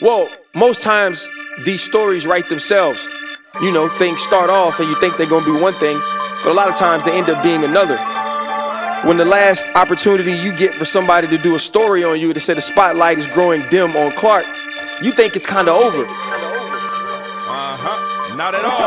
Well, most times these stories write themselves. You know, things start off and you think they're gonna be one thing, but a lot of times they end up being another. When the last opportunity you get for somebody to do a story on you to say the spotlight is growing dim on Clark, you think it's kinda over. Uh huh. Not at all.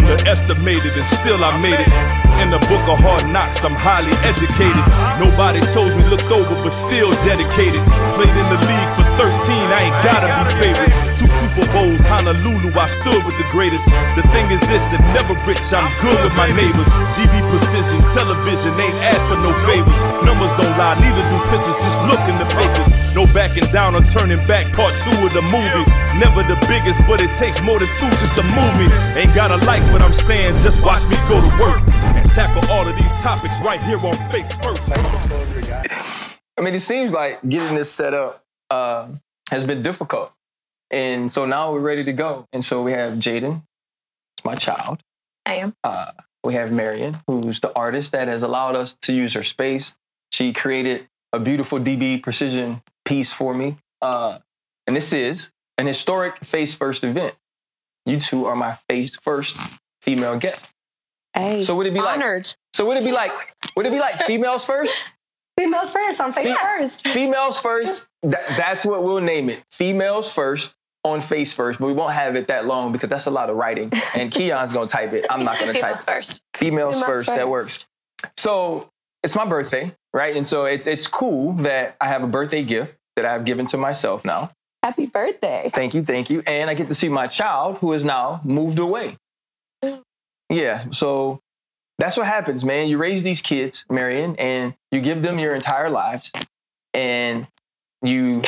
Underestimated and still I made it. In the book of hard knocks, I'm highly educated. Nobody chose me, looked over, but still dedicated. Played in the league for 13, I ain't gotta be favorite. Two Super Bowls, Honolulu, I stood with the greatest. The thing is this, if never rich, I'm good with my neighbors. DB precision, television, ain't asked for no favors. Numbers don't lie, neither do pictures, just look in the papers. No backing down or turning back, part two of the movie. Never the biggest, but it takes more than two just to move me. Ain't gotta like what I'm saying, just watch me go to work. And tackle all of these topics right here on Face First. I mean, it seems like getting this set up uh, has been difficult. And so now we're ready to go. And so we have Jaden, it's my child. I am. Uh, we have Marion, who's the artist that has allowed us to use her space. She created a beautiful DB precision piece for me. Uh, and this is an historic face first event. You two are my face first female guests. Hey, So would it be like so would it be like would it be like females first? Females first on face Fe- first. Females first. That, that's what we'll name it. Females first on face first, but we won't have it that long because that's a lot of writing. And Keon's gonna type it. I'm not gonna type. Females first. Females, Females first. That works. So it's my birthday, right? And so it's it's cool that I have a birthday gift that I've given to myself now. Happy birthday. Thank you, thank you. And I get to see my child who is now moved away. Yeah, so that's what happens, man. You raise these kids, Marion, and you give them your entire lives. And you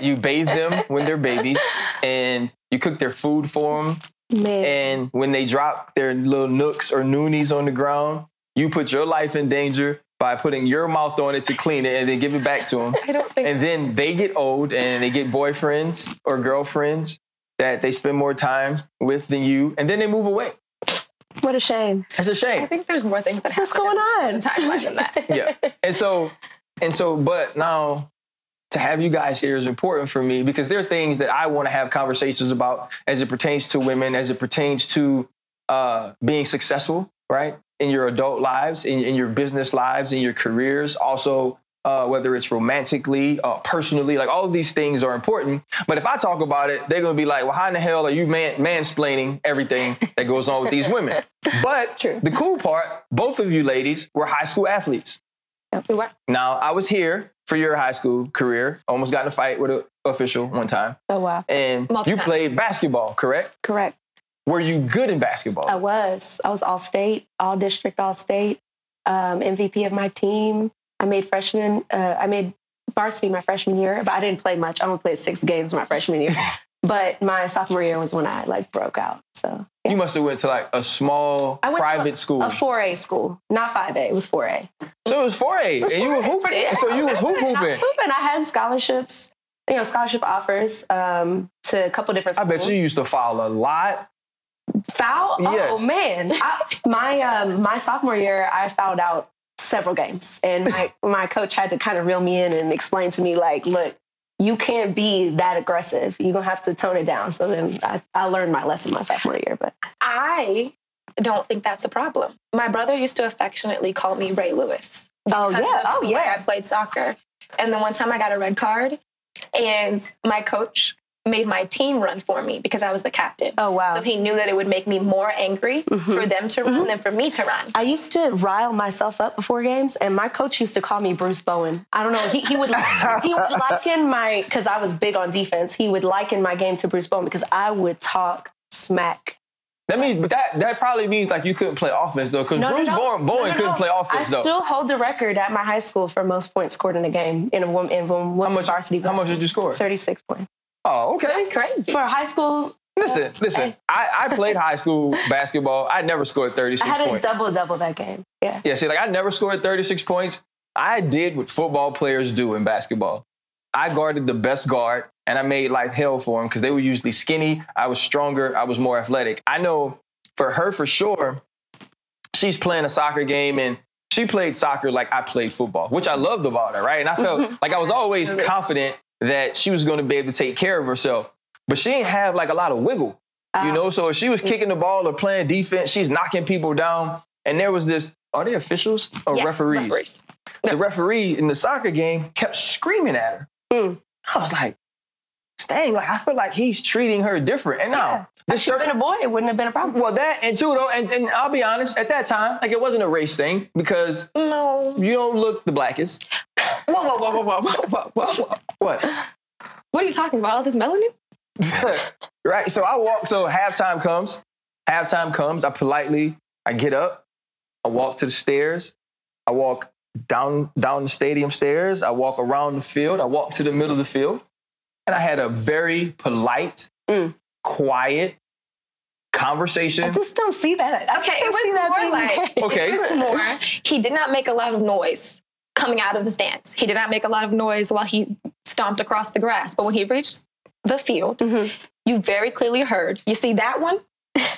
you bathe them when they're babies and you cook their food for them Man. and when they drop their little nooks or noonies on the ground, you put your life in danger by putting your mouth on it to clean it and then give it back to them. I don't think. And then they get old and they get boyfriends or girlfriends that they spend more time with than you, and then they move away. What a shame. It's a shame. I think there's more things that happen. What's going on? the timeline than that. Yeah. And so, and so, but now to have you guys here is important for me because there are things that I want to have conversations about as it pertains to women, as it pertains to uh, being successful, right? In your adult lives, in, in your business lives, in your careers, also uh, whether it's romantically, uh, personally, like all of these things are important. But if I talk about it, they're gonna be like, "Well, how in the hell are you man- mansplaining everything that goes on with these women?" But True. the cool part, both of you ladies were high school athletes. We were. Now, I was here for your high school career. Almost got in a fight with an official one time. Oh, wow. And Multiple you times. played basketball, correct? Correct. Were you good in basketball? I was. I was all state, all district, all state, um, MVP of my team. I made freshman, uh, I made varsity my freshman year, but I didn't play much. I only played six games my freshman year. but my sophomore year was when I like broke out. So yeah. You must have went to like a small I private a, school. a 4A school, not 5A. It was 4A. so it was 4A. was and you were 4A. hooping. Yeah, so you was hoop I was hooping. hooping. I had scholarships, you know, scholarship offers um, to a couple different I bet you used to foul a lot. Foul. Yes. Oh man, I, my um, my sophomore year, I fouled out several games, and my my coach had to kind of reel me in and explain to me like, look. You can't be that aggressive. You're gonna have to tone it down. So then I, I learned my lesson my sophomore year. But I don't think that's a problem. My brother used to affectionately call me Ray Lewis. oh yeah, of oh the way I played soccer. And the one time I got a red card, and my coach made my team run for me because I was the captain. Oh wow. So he knew that it would make me more angry Mhm. for them to run than for me to run. I used to rile myself up before games, and my coach used to call me Bruce Bowen. I don't know. He, he would he would liken my because I was big on defense. He would liken my game to Bruce Bowen because I would talk smack. That means, but that that probably means like you couldn't play offense though, because No, no, Bruce no. Bowen, No, Bowen no, couldn't play offense I though. still hold the record at my high school for most points scored in a game in a woman in women's varsity. How much did you score? Thirty six points Oh, okay. That's crazy. for high school. Listen, listen. I, I played high school basketball. I never scored 36 I 36 had a points. double double that game. Yeah. Yeah, see, like I never scored 36 points. I did what football players do in basketball. I guarded the best guard and I made life hell for them because they were usually skinny. I was stronger. I was more athletic. I know for her for sure, she's playing a soccer game and she played soccer like I played football, which I loved about her, right? And I felt like I was always confident that she was going to be able to take care of herself. But she didn't have like a lot of wiggle, you know? So if she was kicking the ball or playing defense, she's knocking people down. And there was this, are they officials or Yes, referees? referees. The referee in the soccer game kept screaming at her. Mm. I was like, dang, like I feel like he's treating her different. And now, If this she'd been a boy, it wouldn't have been a problem. well, that and two though, and, and I'll be honest, at that time, like it wasn't a race thing because No. you don't look the blackest. Whoa, whoa, whoa, whoa, whoa, whoa, whoa, whoa. What? What are you talking about? All this melanin? right. So I walk. So halftime comes. Halftime comes. I politely, I get up. I walk to the stairs. I walk down down the stadium stairs. I walk around the field. I walk to the middle of the field, and I had a very polite, Mm. Quiet conversation. I just don't see that. I Okay, it was more like okay. Okay. it was more. He did not make a lot of noise coming out of the stands. He did not make a lot of noise while he stomped across the grass. But when he reached the field, Mhm. you very clearly heard. You see that one,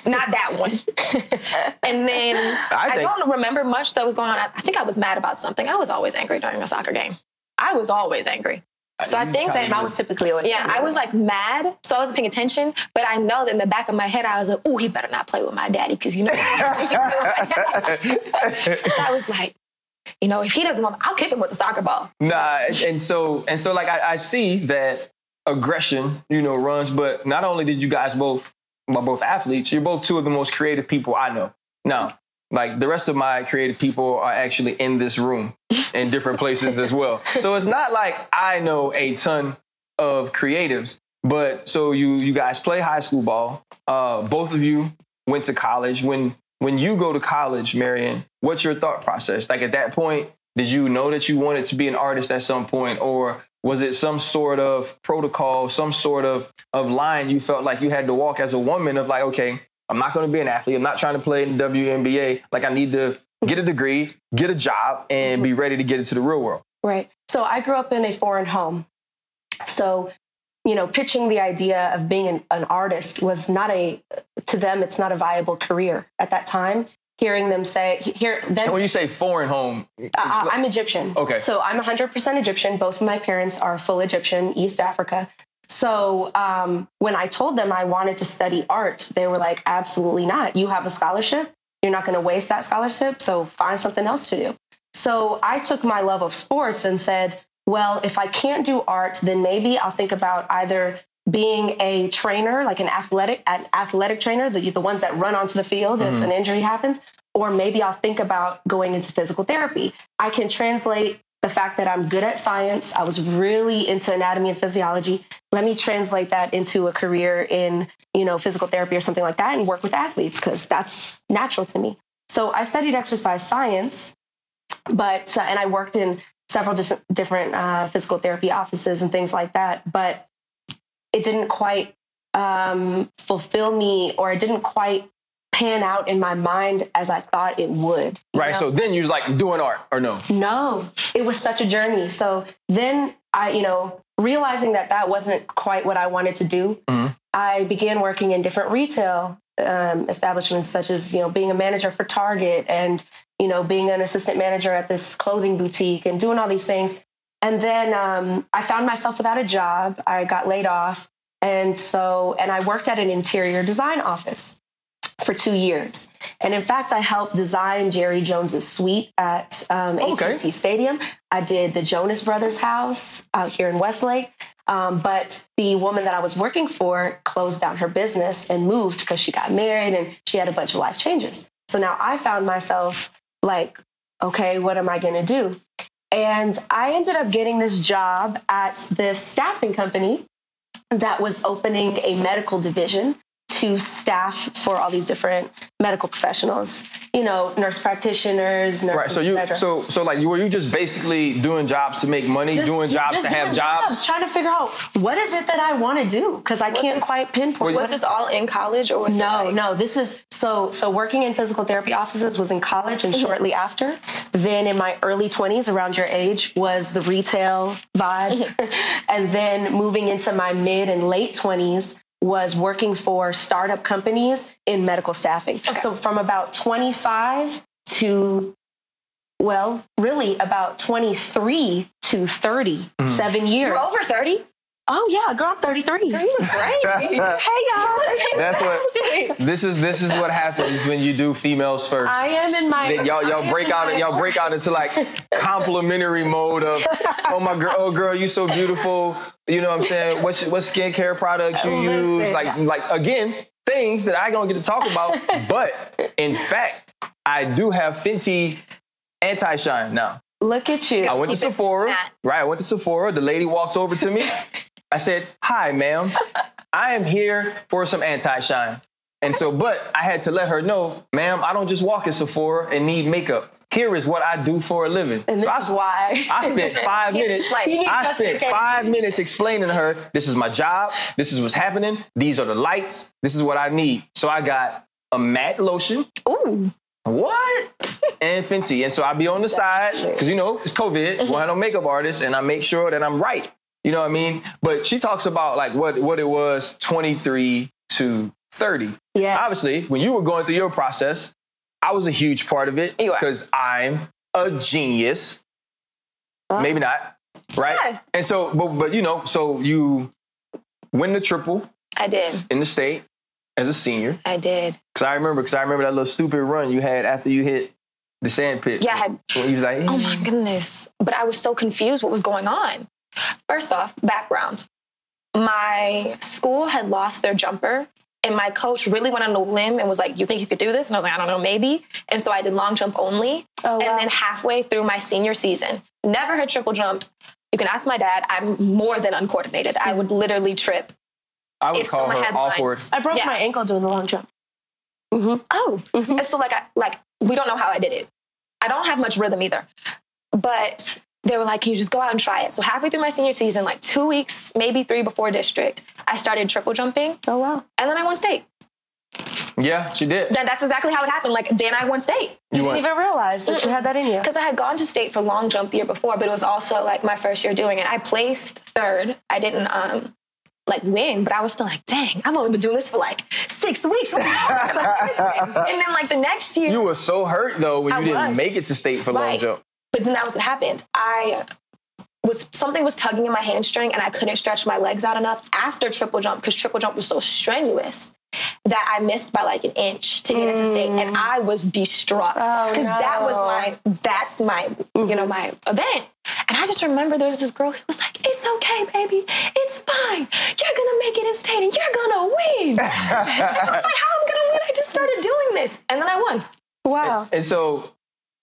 not that one. and then I I, don't remember much that was going on. I I think I was mad about something. I was always angry during a soccer game. I was always angry. So I think Same. I was typically always. yeah, I was like mad, so I wasn't paying attention. But I know that in the back of my head, I was like, "Oh, he better not play with my daddy," because you know. if he play with my daddy- I was like, you know, if he doesn't want, I'll kick him with a soccer ball. Nah, and- and so and so like I, I see that aggression, you know, runs, but not only did you guys both well, both athletes, you're both two of the most creative people I know. Now, like the rest of my creative people are actually in this room in different places as well. So it's not like I know a ton of creatives, but so you you guys play high school ball. Uh, both of you went to college. When when you go to college, Marion, what's your thought process? Like at that point, did you know that you wanted to be an artist at some point, or was it some sort of protocol, some sort of of line you felt like you had to walk as a woman of like, okay, I'm not going to be an athlete. I'm not trying to play in the WNBA. Like I need to get a degree, get a job, and be ready to get into the real world. Right. So I grew up in a foreign home. So, you know, pitching the idea of being an, an artist was not a, to them, it's not a viable career at that time. Hearing them say, here, And when you say foreign home, Uh, I'm Egyptian. Okay. So I'm 100% Egyptian. Both of my parents are full Egyptian, East Africa. So um, when I told them I wanted to study art, they were like, absolutely not. You have a scholarship. You're not going to waste that scholarship. So find something else to do. So I took my love of sports and said, well, if I can't do art, then maybe I'll think about either being a trainer, like an athletic, an athletic trainer, the, the ones that run onto the field if an injury happens, or maybe I'll think about going into physical therapy. I can translate the fact that I'm good at science. I was really into anatomy and physiology. Let me translate that into a career in, you know, physical therapy or something like that and work with athletes because that's natural to me. So I studied exercise science, but uh, and I worked in several dis- different uh, physical therapy offices and things like that. But it didn't quite um, fulfill me, or it didn't quite pan out in my mind as I thought it would. right? know? So then you was like doing art or no? No, it was such a journey. So then I, you know, realizing that that wasn't quite what I wanted to do, Mhm. I began working in different retail um, establishments, such as, you know, being a manager for Target and, you know, being an assistant manager at this clothing boutique and doing all these things. And then um, I found myself without a job. I got laid off. And so, and I worked at an interior design office for two years. And in fact, I helped design Jerry Jones's suite at um, Okay. AT&T Stadium. I did the Jonas Brothers house out here in Westlake. Um, but the woman that I was working for closed down her business and moved because she got married and she had a bunch of life changes. So now I found myself like, okay, what am I going to do? And I ended up getting this job at this staffing company that was opening a medical division to staff for all these different medical professionals, you know, nurse practitioners, nurses, Right. So you et so so like were you just basically doing jobs to make money, Just- doing jobs just to have doing jobs. trying to figure out what is it that I want to do because I can't this- quite pinpoint. Was this all in college or was it no, like- no. This is so so working in physical therapy offices was in college and mm-hmm. shortly after. Then in my early 20s, around your age, was the retail vibe. Mm-hmm. and then moving into my mid and late 20s was working for startup companies in medical staffing. So from about 25 to Well, really about 23 to 30, Mm. seven years. You're over 30? Oh yeah, girl, I'm 33. Girl, you look great. hey y'all. That's what this is. This is what happens when you do females first. I am in my Then y'all y'all break out y'all break out into like complimentary mode of oh my girl oh girl you so beautiful you know what I'm saying what what skincare products you use like like again things that I don't get to talk about but in fact I do have Fenty anti shine now look at you. I went to Keep it Sephora right I went to Sephora the lady walks over to me I said hi ma'am I am here for some anti shine and so but I had to let her know ma'am I don't just walk in Sephora and need makeup here is what I do for a living and this I, is why. I spent five minutes. to explain. You need I spent five minutes explaining to her, this is my job, this is what's happening, these are the lights, this is what I need. So I got a matte lotion. Ooh. What? and Fenty. And so I be on the side, because you know, it's COVID, Mm-hmm. have no makeup artist, and I make sure that I'm right. You know what I mean? But she talks about like what, what it was 23 to 30. Yeah. Obviously, when you were going through your process, I was a huge part of it because I'm a genius. Oh. Maybe not, right? Yes. And so, but but you know, so you win the triple I did. in the state as a senior. I did. Because I remember, because I remember that little stupid run you had after you hit the sand pit. Yeah, I had When you was like, Oh my goodness. But I was so confused what was going on. First off, background. My school had lost their jumper, and my coach really went on a limb and was like, You think you could do this? And I was like, I don't know, maybe. And so I did long jump only. Oh, wow. And then halfway through my senior season, never had triple jump. You can ask my dad, I'm more than uncoordinated. I would literally trip. I would if call someone her had lines. awkward. I broke Yeah. my ankle doing the long jump. Mm-hmm. Oh, and so like I like we don't know how I did it. I don't have much rhythm either. But they were like, "Can you just go out and try it?" So halfway through my senior season, like two weeks, maybe three before district, I started triple jumping, Oh wow. and then I won state. Yeah, she did. That, that's exactly how it happened. Like then I won state You Didn't even realize that you had that in you. because I had gone to state for long jump the year before, but it was also like my first year doing it. I placed third. I didn't um like win, but I was still like, "Dang, I've only been doing this for like six weeks." and then like the next year, You were so hurt though when I you didn't was. make it to state for long jump. But then that was what happened. I was something was tugging in my hamstring and I couldn't stretch my legs out enough after triple jump because triple jump was so strenuous that I missed by like an inch to get into state and mm. I was distraught Oh, because that was my that's my you know my mm-hmm. event. And I just remember there was this girl who was like it's okay baby. It's fine. You're gonna make it in state and you're gonna win. And I was like how I'm gonna win? I just started doing this. And then I won. Wow. And so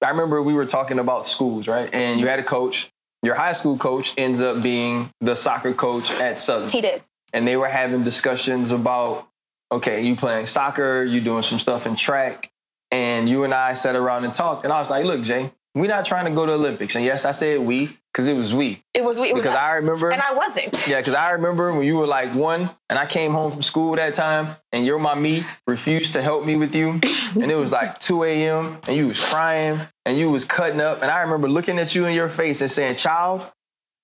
I remember we were talking about schools, right? And you had a coach. Your high school coach ends up being the soccer coach at Southern. he did and they were having discussions about okay you playing soccer you doing some stuff in track and you and i sat around and talked and i was like look jay we're not trying to go to olympics and yes i said we because it was we it was it was because us. i remember and I wasn't yeah because i remember when you were like one and i came home from school that time and your mommy refused to help me with you and it was like 2 a.m and you was crying and you was cutting up and i remember looking at you in your face and saying child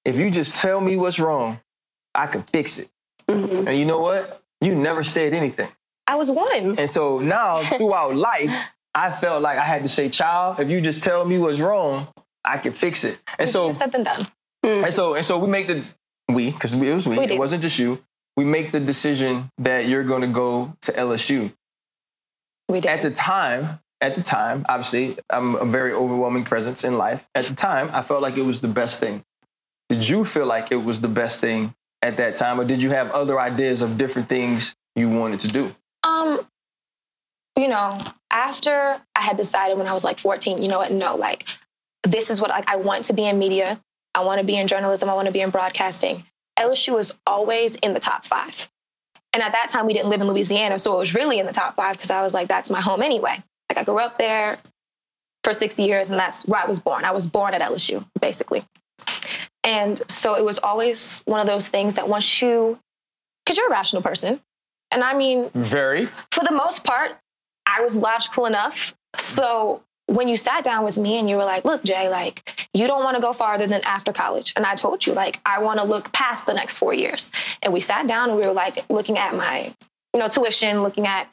if you just tell me what's wrong i can fix it Mm-hmm. and you know what? You never said anything. I was one. And so now throughout life, I felt like I had to say, child, if you just tell me what's wrong, I can fix it. And so Easier said than done. and so and so we make the we, because it was we, We it wasn't just you. We make the decision that you're gonna go to LSU. We did. At the time, at the time, obviously, I'm a very overwhelming presence in life. At the time, I felt like it was the best thing. Did you feel like it was the best thing at that time, or did you have other ideas of different things you wanted to do? Um, you know, after I had decided when I was like 14, you know what? No, like this is what like I want to be in media. I want to be in journalism. I want to be in broadcasting. LSU was always in the top five. And at that time, we didn't live in Louisiana, so it was really in the top five because I was like, that's my home anyway. Like I grew up there for six years, and that's where I was born. I was born at LSU, basically. And so it was always one of those things that once you, because you're a rational person, and I mean, Very. for the most part, I was logical enough. So when you sat down with me and you were like, look, Jay, like, you don't want to go farther than after college. And I told you, like, I want to look past the next four years. And we sat down and we were like looking at my, you know, tuition, looking at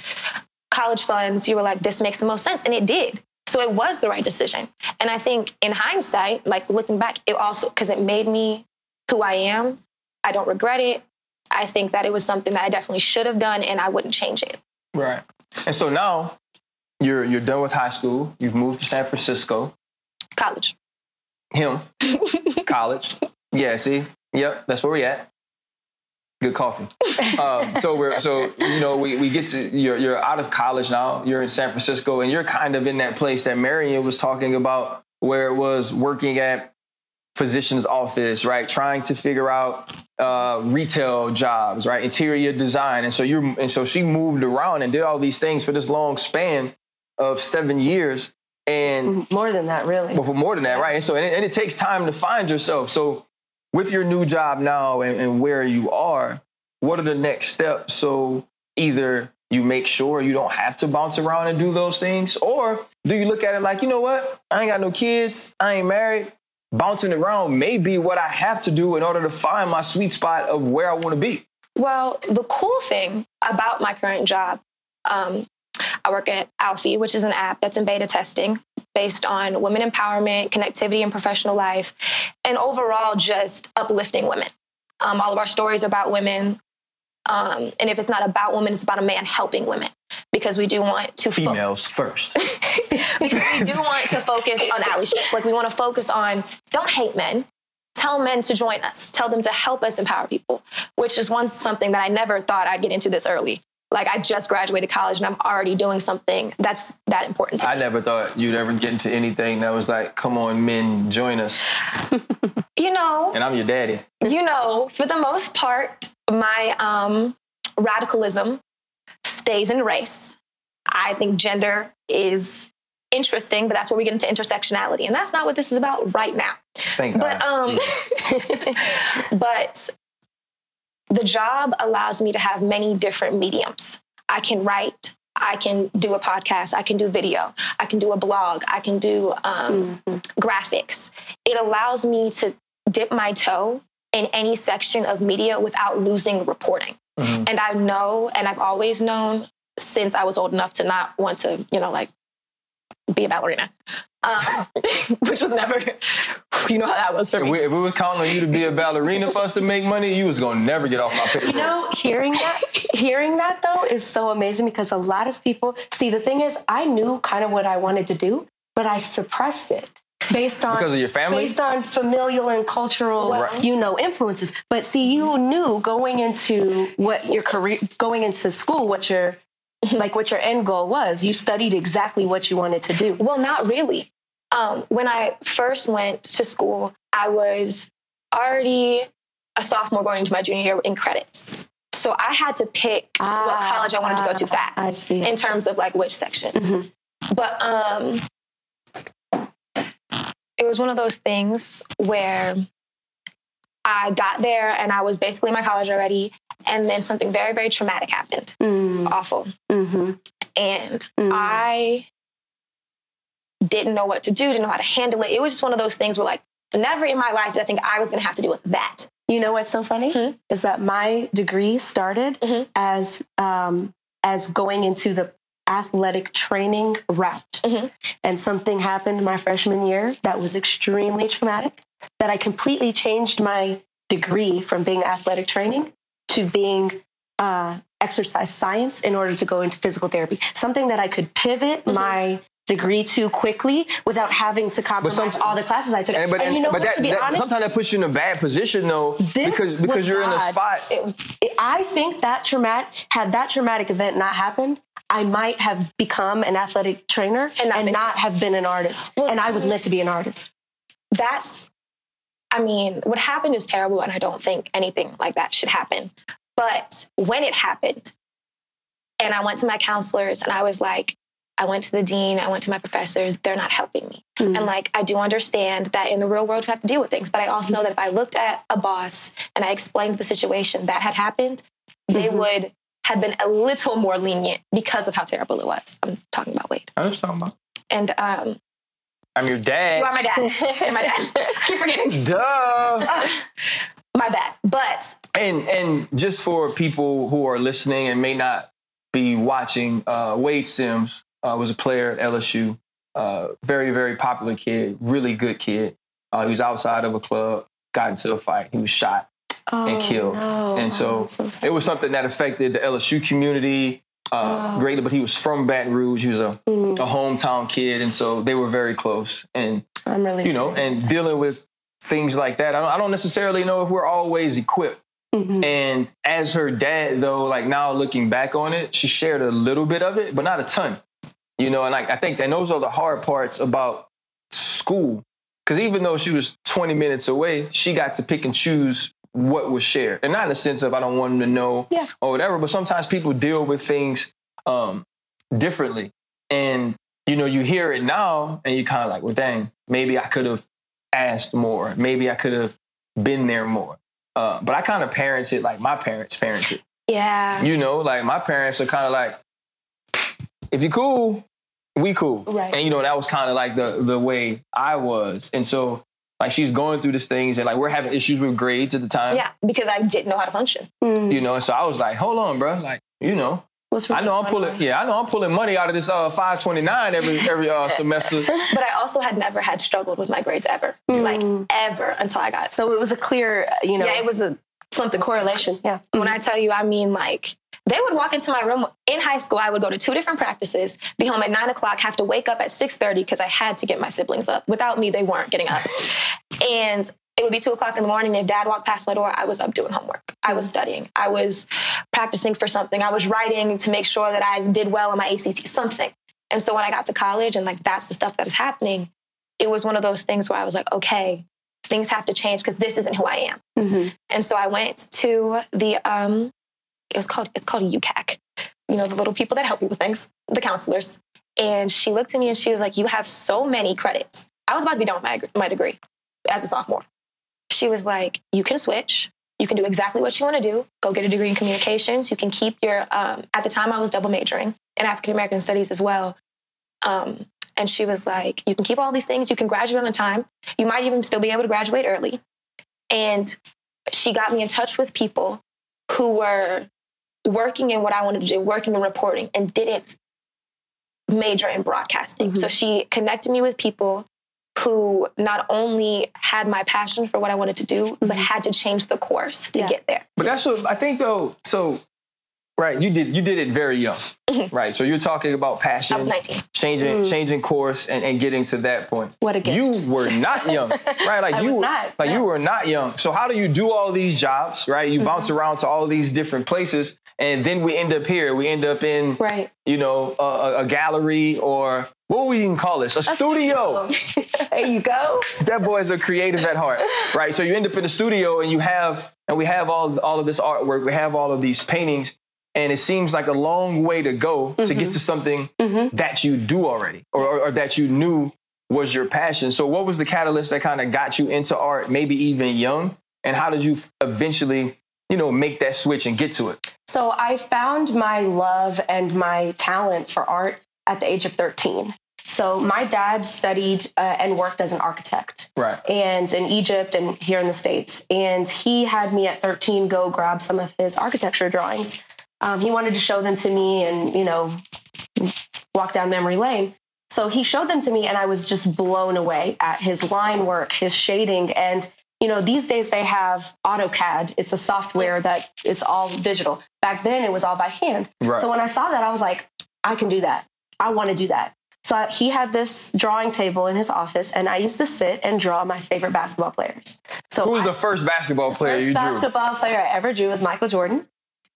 college funds. You were like, this makes the most sense. And it did. So it was the right decision. And I think in hindsight, like looking back, it also, because it made me who I am, I don't regret it. I think that it was something that I definitely should have done and I wouldn't change it. Right. And so now you're you're done with high school. You've moved to San Francisco. College. Him. College. Yeah. See. Yep. That's where we at. Good coffee. um, so we're so you know we, we get to you're you're out of college now. You're in San Francisco and you're kind of in that place that Marion was talking about, where it was working at physician's office, right? Trying to figure out uh, retail jobs, right? Interior design. And so you're, and so she moved around and did all these things for this long span of seven years. And More than that, really. well, for more than that, right? And so, and it, and it takes time to find yourself. So, with your new job now and, and where you are, what are the next steps? So, either you make sure you don't have to bounce around and do those things, or do you look at it like, you know what? I ain't got no kids, I ain't married. Bouncing around may be what I have to do in order to find my sweet spot of where I want to be. Well, the cool thing about my current job, um, I work at Alfie, which is an app that's in beta testing based on women empowerment, connectivity, and professional life, and overall just uplifting women. Um, all of our stories are about women. Um, and if it's not about women, it's about a man helping women because we do want to fo- Females first. because we do want to focus on allyship. Like we want to focus on don't hate men. Tell men to join us. Tell them to help us empower people, which is one something that I never thought I'd get into this early. Like I just graduated college and I'm already doing something that's that important to I never thought you'd ever get into anything that was like, come on, men, join us. You know, And I'm your daddy. you know, for the most part, my um, radicalism stays in race. I think gender is interesting, but that's where we get into intersectionality, and that's not what this is about right now. Thank But God. um, but the job allows me to have many different mediums. I can write. I can do a podcast. I can do video. I can do a blog. I can do um, graphics. It allows me to dip my toe in any section of media without losing reporting. Mhm. And I know, and I've always known since I was old enough to not want to, you know, like be a ballerina, um, which was never, you know how that was for If me. we, if we were counting on you to be a ballerina for us to make money, you was gonna never get off my paper. You know, hearing that, hearing that though is so amazing because a lot of people see the thing is, I knew kind of what I wanted to do, but I suppressed it based on Because of your family? based on familial and cultural, Right. you know, influences. But see, you knew going into what your career, going into school, what your like what your end goal was. You studied exactly what you wanted to do. Well, not really. Um, when I first went to school, I was already a sophomore going into my junior year in credits. So I had to pick what Ah, college I wanted to go to ah, fast I see, in terms of like which section. Mhm. But um, it was one of those things where I got there and I was basically in my college already, and then something very, very traumatic happened. Mm, Awful. hmm And Mm. I didn't know what to do, didn't know how to handle it. It was just one of those things where, like, never in my life did I think I was going to have to deal with that. You know what's so funny Hmm. is that my degree started Mhm. as um, as going into the athletic training route, Mhm. and something happened my freshman year that was extremely traumatic. That I completely changed my degree from being athletic training to being uh, exercise science in order to go into physical therapy. Something that I could pivot Mm-hmm. my degree to quickly without having to compromise some- all the classes I took. And, but and you know but what, that, to be that- honest, sometimes that puts you in a bad position though, This because because you're in a spot. It was I think that traumatic had that traumatic event not happened, I might have become an athletic trainer And and, not have been an artist. Well, and I was meant to be an artist. that's I mean, what happened is terrible and I don't think anything like that should happen. But when it happened, and I went to my counselors and I was like, I went to the dean, I went to my professors, they're not helping me. Mhm. And like I do understand that in the real world you have to deal with things, but I also know that if I looked at a boss and I explained the situation that had happened, they Mhm. would have been a little more lenient because of how terrible it was. I'm talking about Wayde. I know talking about. And um I'm your dad. you are my dad. You're my dad. Keep forgetting. Duh. my bad. But And and just for people who are listening and may not be watching, uh, Wayde Sims uh, was a player at LSU. Uh, very, very popular kid, really good kid. Uh, he was outside of a club, got into a fight. He was shot and killed. Oh, no. And so, so it was something that affected the LSU community uh, Oh. greatly. But he was from Baton Rouge. He was a, Mm, a hometown kid, and so they were very close. And I'm really you know, and dealing with things like that, I don't, I don't necessarily know if we're always equipped. Mhm. And as her dad, though, like now looking back on it, she shared a little bit of it, but not a ton. You know, and like I think, and those are the hard parts about school. Because even though she was 20 minutes away, she got to pick and choose what was shared. And not in the sense of I don't want them to know Yeah. or whatever, but sometimes people deal with things um, differently. And, you know, you hear it now and you kind of like, well, dang, maybe I could have asked more. Maybe I could have been there more. Uh, but I kind of parented like my parents parented. Yeah. You know, like my parents are kind of like, if you cool, we cool. Right. And you know, that was kind of like the the way I was. And so like she's going through these things and like we're having issues with grades at the time. Yeah, because I didn't know how to function. Mm, You know, and so I was like, hold on, bro. Like, you know, what's I know I'm pulling yeah, I know I'm pulling money out of this uh 529 every every uh semester. But I also had never had struggled with my grades ever, Mm. like ever until I got. So it was a clear, you know, yeah, it was a something correlation. Yeah. When I tell you, I mean like they would walk into my room in high school. I would go to two different practices, be home at nine o'clock, have to wake up at six thirty because I had to get my siblings up. Without me, they weren't getting up, and it would be two o'clock in the morning. And if Dad walked past my door, I was up doing homework. I was studying. I was practicing for something. I was writing to make sure that I did well on my ACT. Something. And so when I got to college, and like that's the stuff that is happening, it was one of those things where I was like, okay, things have to change because this isn't who I am. Mhm. And so I went to the um, it was called it's called UCAC, you know, the little people that help you with things, the counselors. And she looked at me and she was like, "You have so many credits." I was about to be done with my my degree as a sophomore. She was like, "You can switch. You can do exactly what you want to do. Go get a degree in communications. You can keep your." Um, at the time, I was double majoring in African American studies as well. Um, and she was like, "You can keep all these things. You can graduate on time. You might even still be able to graduate early." And she got me in touch with people who were working in what I wanted to do, working in reporting, and didn't major in broadcasting. Mhm. So she connected me with people who not only had my passion for what I wanted to do, but had to change the course to Yeah. get there. But that's what I think though. So, right, you did you did it very young, right? So you're talking about passion, I was 19. changing Mm. changing course, and, and getting to that point. What a gift. You were not young, right? Like I you was were not, like you were not young. So how do you do all these jobs, right? You bounce Mm-hmm. around to all these different places, and then we end up here. We end up in Right. you know a, a- a gallery or what would we even call this? A studio. there you go. that boy's are creative at heart, right? So you end up in the studio and you have, and we have all all of this artwork, we have all of these paintings, and it seems like a long way to go to get mm-hmm. to something mm-hmm. that you do already, or, or, or that you knew was your passion. So what was the catalyst that kind of got you into art, maybe even young, and how did you eventually, you know, make that switch and get to it? So I found my love and my talent for art at the age of 13. So my dad studied uh, and worked as an architect. Right. and in Egypt and here in the States. And he had me at 13 go grab some of his architecture drawings. Um, he wanted to show them to me and, you know, walk down memory lane. So he showed them to me and I was just blown away at his line work, his shading. And, you know, these days they have AutoCAD. It's a software that is all digital. Back then it was all by hand. Right. So when I saw that, I was like, I can do that. I want to do that. So I- he had this drawing table in his office, and I used to sit and draw my favorite basketball players. So Who was I- the first basketball player first you drew? basketball player I ever drew was Michael Jordan,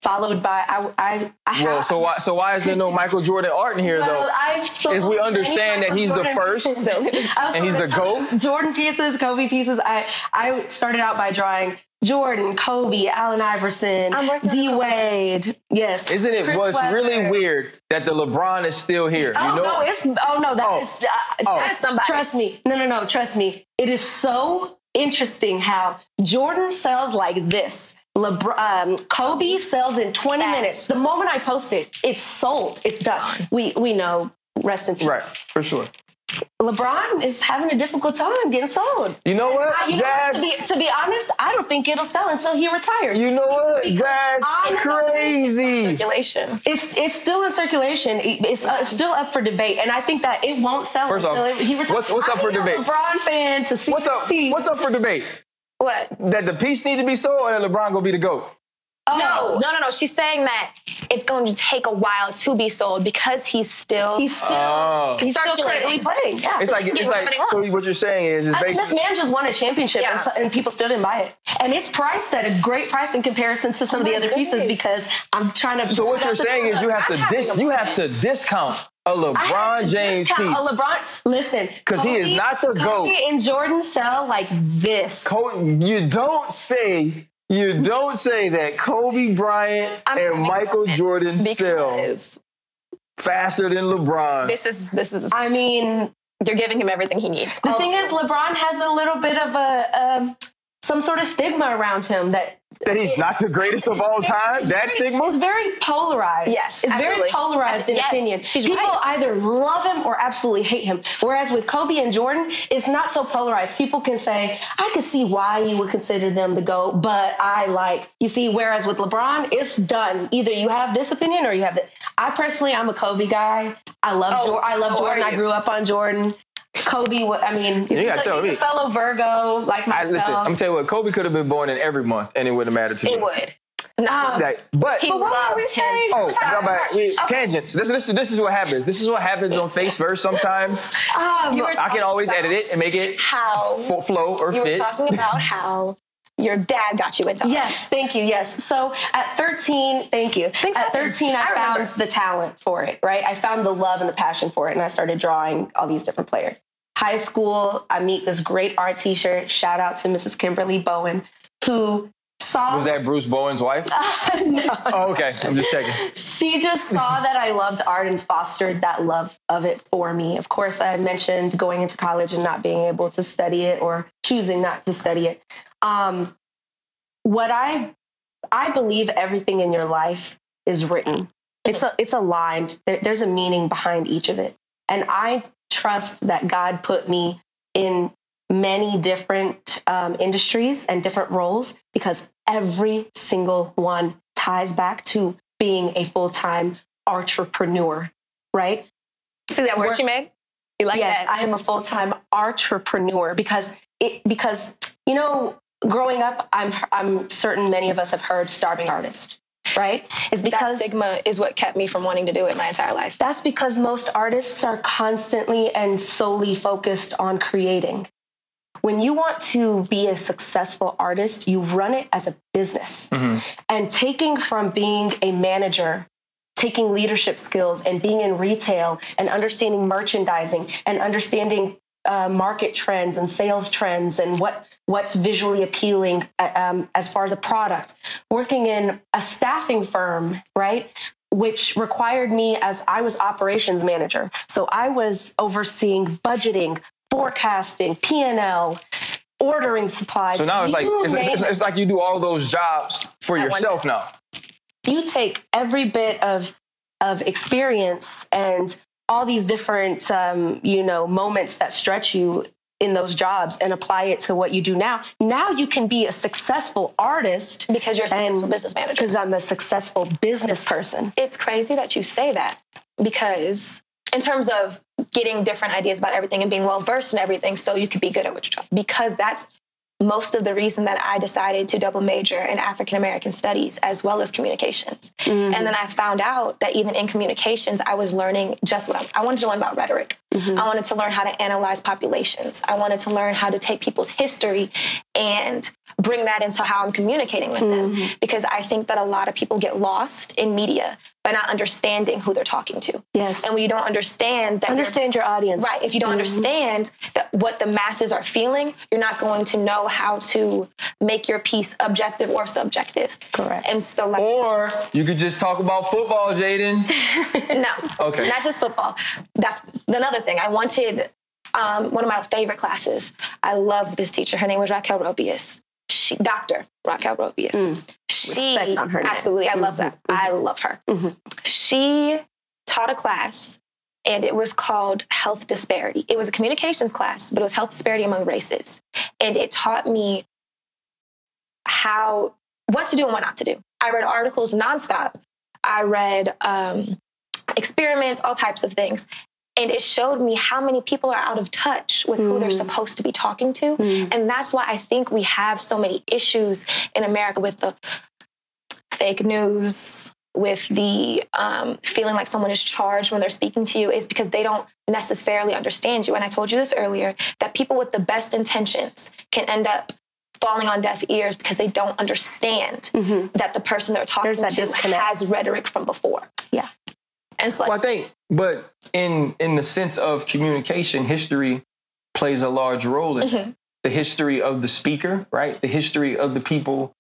followed by I I, I Well, have, so why so why is there no Michael Jordan art in here though? well, I've sold If we understand that Michael he's the first, and he's the a ton GOAT? Jordan pieces, Kobe pieces. I I started out by drawing Jordan, Kobe, Allen Iverson, I'm working on D Wade. Yes, Isn't it Chris what's really weird that the LeBron is still here? Oh you know, no, it's oh no, that Oh. is uh, Oh. that's somebody. Trust me, no, no, no, trust me. It is so interesting how Jordan sells like this. LeBron, um, Kobe sells in 20 Fast. minutes. The moment I post it, it's sold. It's done. We we know. Rest in peace. right? For sure. LeBron is having a difficult time getting sold. You know what? I- you know, what? to, be, to be honest, I don't think it'll sell until he retires. you know what? Because That's I know- crazy. Circulation. It's it's still in circulation. It's uh, still up for debate, and I think that it won't sell First until off, he retires. what's- what's up for I a debate? LeBron fan to see What's up? his piece. What's up for debate? What? That the piece need to be sold, or that LeBron gonna be the goat? Oh. No, no, no, no. She's saying that it's going to take a while to be sold because he's still He's still Oh. he's still currently playing. Yeah. It's like you it's like. So what you're saying is, is I mean, this man just won a championship and, so, and people still didn't buy it. And it's priced at a great price in comparison to some of oh the my other pieces because I'm trying to. So what you're saying is you have to dis you have to discount a I had LeBron James discount piece. A LeBron, listen, 'Cause he is not the Kobe GOAT. and Jordan sell like this. Kobe, you don't say you don't say that Kobe Bryant I'm and Michael moment Jordan sell faster than LeBron. this is this is I mean, you're giving him everything he needs. the thing is, LeBron has a little bit of a um, some sort of stigma around him that that he's not the greatest of all time. That very- stigma. It's very polarized. Yes, it's very polarized in Yes, opinion. she's People right. either love him or absolutely hate him. Whereas with Kobe and Jordan, it's not so polarized. People can say, "I could see why you would consider them the goat," but I like you see. Whereas with LeBron, it's done. Either you have this opinion or you have that. I personally, I'm a Kobe guy. I love Oh, Jordan. I love Jordan. I grew up on Jordan. Kobe, what I mean, he's, You gotta a, tell he's me. a fellow Virgo like I, myself. listen, I'm gonna tell you what. Kobe could have been born in every month, and it wouldn't matter to me. It would. No. That, but he But what were we loves him. saying? Oh, Sorry. y'all. We, Okay. tangents. This, this, this is what happens. This is what happens on Face First sometimes. Um, I can always edit it and make it how f- flow or you were talking about how your dad got you into art. Yes, thank you. Yes. So at 13, thank you. Things at 13, I, I found remember. the talent for it, right? I found the love and the passion for it, and I started drawing all these different players. High school, I meet this great art teacher. Shout out to Mrs. Kimberly Bowen, who saw. Was that Bruce Bowen's wife? no. Oh, okay. I'm just checking. She just saw that I loved art and fostered that love of it for me. Of course, I had mentioned going into college and not being able to study it or choosing not to study it. Um, what I I believe everything in your life is written. It's a, it's aligned. There, there's a meaning behind each of it, and I trust that God put me in many different um, industries and different roles because every single one ties back to being a full time entrepreneur, right? See that word Work- she made? You like yes, that? I am a full time entrepreneur because it because you know growing up, I'm I'm certain many of us have heard starving artist, right? It's that because stigma is what kept me from wanting to do it my entire life. that's because most artists are constantly and solely focused on creating. When you want to be a successful artist, you run it as a business. Mm-hmm. And taking from being a manager, taking leadership skills, and being in retail and understanding merchandising and understanding uh, market trends and sales trends and what what's visually appealing uh, um, as far as a product. Working in a staffing firm, right? which required me as I was operations manager. So I was overseeing budgeting, forecasting, P&L, ordering supplies. So now it's like it's, it's, it's like you do all those jobs for yourself now. you take every bit of of experience and all these different um, you know moments that stretch you in those jobs and apply it to what you do now. Now you can be a successful artist Because you're a successful business manager. because I'm a successful business person. it's crazy that you say that because in terms of getting different ideas about everything and being well versed in everything so you could be good at what you're doing because that's most of the reason that I decided to double major in African American studies as well as communications. Mm-hmm. And then I found out that even in communications, I was learning just what I, I wanted to learn about rhetoric. Mm-hmm. I wanted to learn how to analyze populations. I wanted to learn how to take people's history and bring that into how I'm communicating with them. Mm-hmm. Because I think that a lot of people get lost in media by not understanding who they're talking to. Yes. And when you don't understand that Understand your audience. Right. If you don't understand that what the masses are feeling, you're not going to know how to make your piece objective or subjective. Correct. And so, like, Or you could just talk about football, Jaden. no. Okay. Not just football. That's another thing. I wanted um, one of my favorite classes. I loved this teacher. Her name was Raquel Robvais. She, Dr. Raquel Robvais. Mm. She, Respect on her name. Absolutely. I love that. Mm-hmm, I mm-hmm. love her. Mm-hmm. She taught a class and it was called Health Disparity. It was a communications class, but it was health disparity among races. And it taught me how, what to do and what not to do. I read articles nonstop. I read um, experiments, all types of things. And it showed me how many people are out of touch with who they're mm. supposed to be talking to. Mm. And that's why I think we have so many issues in America with the fake news, with the um, feeling like someone is charged when they're speaking to you, is because they don't necessarily understand you. And I told you this earlier that people with the best intentions can end up falling on deaf ears because they don't understand mm-hmm. that the person they're talking to disconnect. has rhetoric from before. Yeah. And it's like, Well, I think, but in in the sense of communication, history plays a large role in it. Mm-hmm. the history of the speaker, right? The history of the people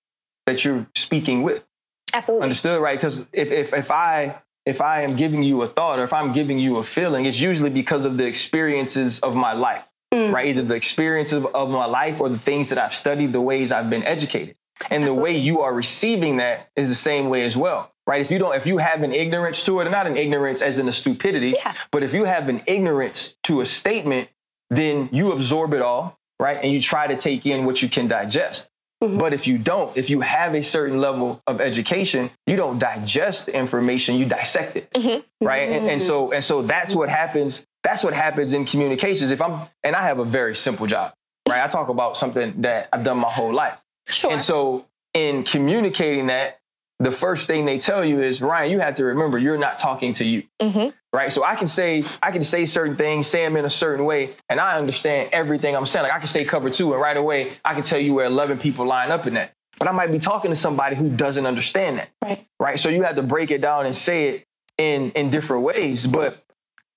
that you're speaking with. absolutely. Understood, right? Because if, if if I if I am giving you a thought or if I'm giving you a feeling, it's usually because of the experiences of my life, mm. right? Either the experiences of, of my life or the things that I've studied, the ways I've been educated. And the way you are receiving that is the same way as well, right? If you don't, if you have an ignorance to it, and not an ignorance as in a stupidity, Yeah. but if you have an ignorance to a statement, then you absorb it all, right? And you try to take in what you can digest. Mm-hmm. But if you don't, if you have a certain level of education, you don't digest the information, you dissect it. Mm-hmm. Right. And, and so and so that's what happens. That's what happens in communications. If I'm and I have a very simple job, right? I talk about something that I've done my whole life. Sure. And so in communicating that, the first thing they tell you is, Ryan, you have to remember you're not talking to you. Mm-hmm. Right. So I can say, I can say certain things, say them in a certain way, and I understand everything I'm saying. Like I can say cover two, and right away I can tell you where 11 people line up in that. But I might be talking to somebody who doesn't understand that. Right. Right. So you have to break it down and say it in in different ways. But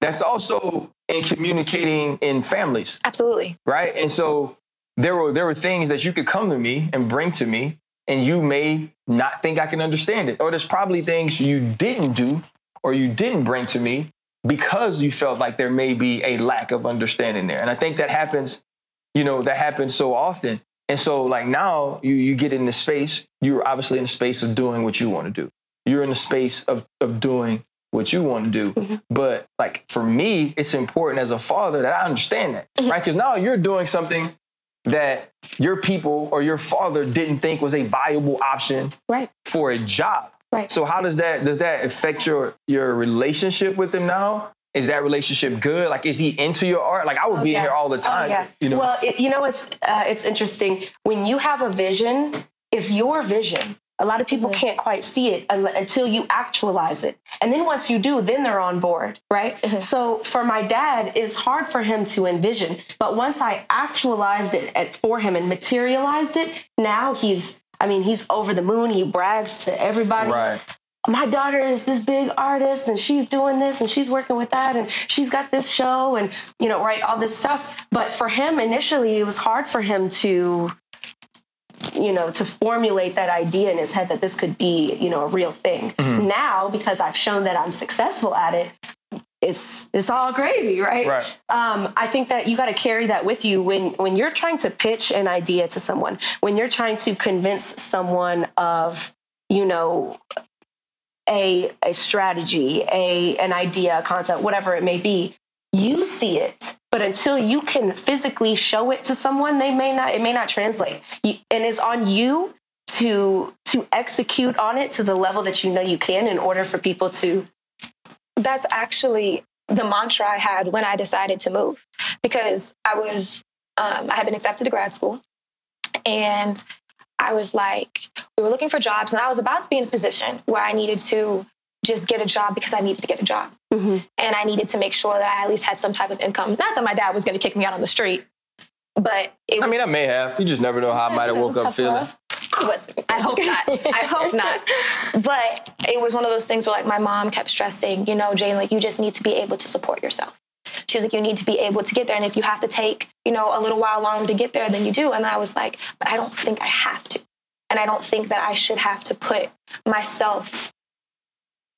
that's also in communicating in families absolutely. right? And so there were there were things that you could come to me and bring to me, and you may not think I can understand it, or there's probably things you didn't do or you didn't bring to me because you felt like there may be a lack of understanding there. And I think that happens, you know, that happens so often. And so like now you you get in the space, you're obviously in the space of doing what you want to do. You're in the space of of doing what you want to do. Mm-hmm. But like for me, it's important as a father that I understand that, mm-hmm. right? Because now you're doing something that your people or your father didn't think was a viable option Right. for a job. Right. So how does that does that affect your your relationship with him now? Is that relationship good? Like, is he into your art? Like, I would be yeah. here all the time. Oh, yeah. You know, Well, it, you know, it's uh, it's interesting when you have a vision. It's your vision. A lot of people can't quite see it un- until you actualize it, and then once you do, then they're on board, right? Mm-hmm. So for my dad, it's hard for him to envision, but once I actualized it at, for him and materialized it, now he's. I mean, he's over the moon. He brags to everybody right? my daughter is this big artist and she's doing this and she's working with that and she's got this show and you know right all this stuff but for him initially it was hard for him to you know to formulate that idea in his head that this could be you know a real thing now because i've shown that i'm successful at it it's it's all gravy right Right. um, I think that you got to carry that with you when when you're trying to pitch an idea to someone, when you're trying to convince someone of, you know, a a strategy, a an idea, a concept, whatever it may be. You see it, but until you can physically show it to someone, they may not. It may not translate, and it's on you to to execute on it to the level that you know you can in order for people to that's actually the mantra I had when I decided to move because I was um, I had been accepted to grad school and I was like we were looking for jobs and I was about to be in a position where I needed to just get a job because I needed to get a job mm-hmm. and I needed to make sure that I at least had some type of income. Not that my dad was going to kick me out on the street, but it was, I mean, I may have. You just never know how I might have woke up feeling. love. was I hope not. I hope not. But it was one of those things where like my mom kept stressing, you know, Jane, like you just need to be able to support yourself. She's like, you need to be able to get there. And if you have to take, you know, a little while longer to get there, then you do. And I was like, but I don't think I have to. And I don't think that I should have to put myself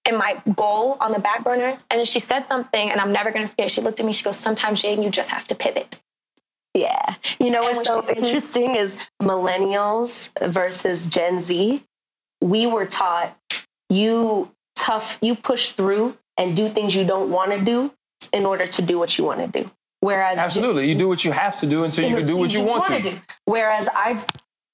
and my goal on the back burner. And she said something, and I'm never gonna forget. She looked at me, she goes, Sometimes Jane, you just have to pivot. Yeah. You know And what's so she- interesting is millennials versus Gen Z. We were taught you tough, you push through and do things you don't want to do in order to do what you want to do. Whereas Absolutely. You do what you have to do until you can do what you want to. do. Whereas I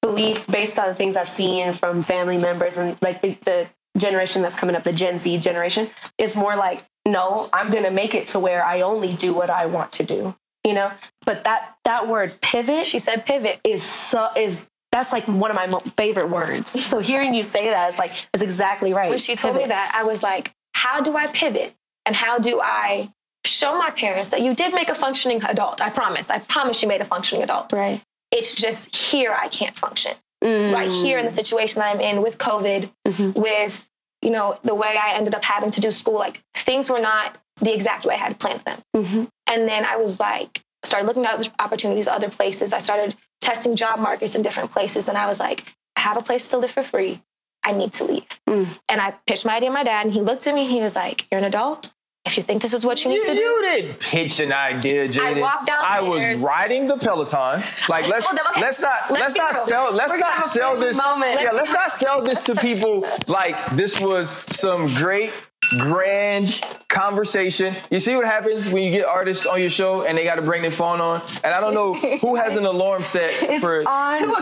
believe, based on the things I've seen from family members and like the, the generation that's coming up, the Gen Z generation, is more like, no, I'm going to make it to where I only do what I want to do. You know, but that that word pivot She said pivot. is so is that's like one of my favorite words. So hearing you say that is like is exactly right. When she told me that, I was like, how do I pivot? And how do I show my parents that you did make a functioning adult? I promise. I promise you made a functioning adult. right, It's just here I can't function. Mm. Right here in the situation that I'm in with COVID, Mhm. with you know the way I ended up having to do school, like things were not the exact way I had planned them. Mhm. And then I was like, started looking at other opportunities, other places. I started testing job markets in different places, and I was like, I have a place to live for free. I need to leave. Mm. And I pitched my idea to my dad, and he looked at me. and He was like, "You're an adult. If you think this is what you need to do, you didn't pitch an idea, Jaden. walked I was riding the Peloton. Like let's up, okay. let's not Let's let's, not real. sell let's We're not sell this moment. yeah Let's let's not sell this to people like this was some great grand conversation. You see what happens when you get artists on your show and they got to bring their phone on. And I don't know who has an alarm set for.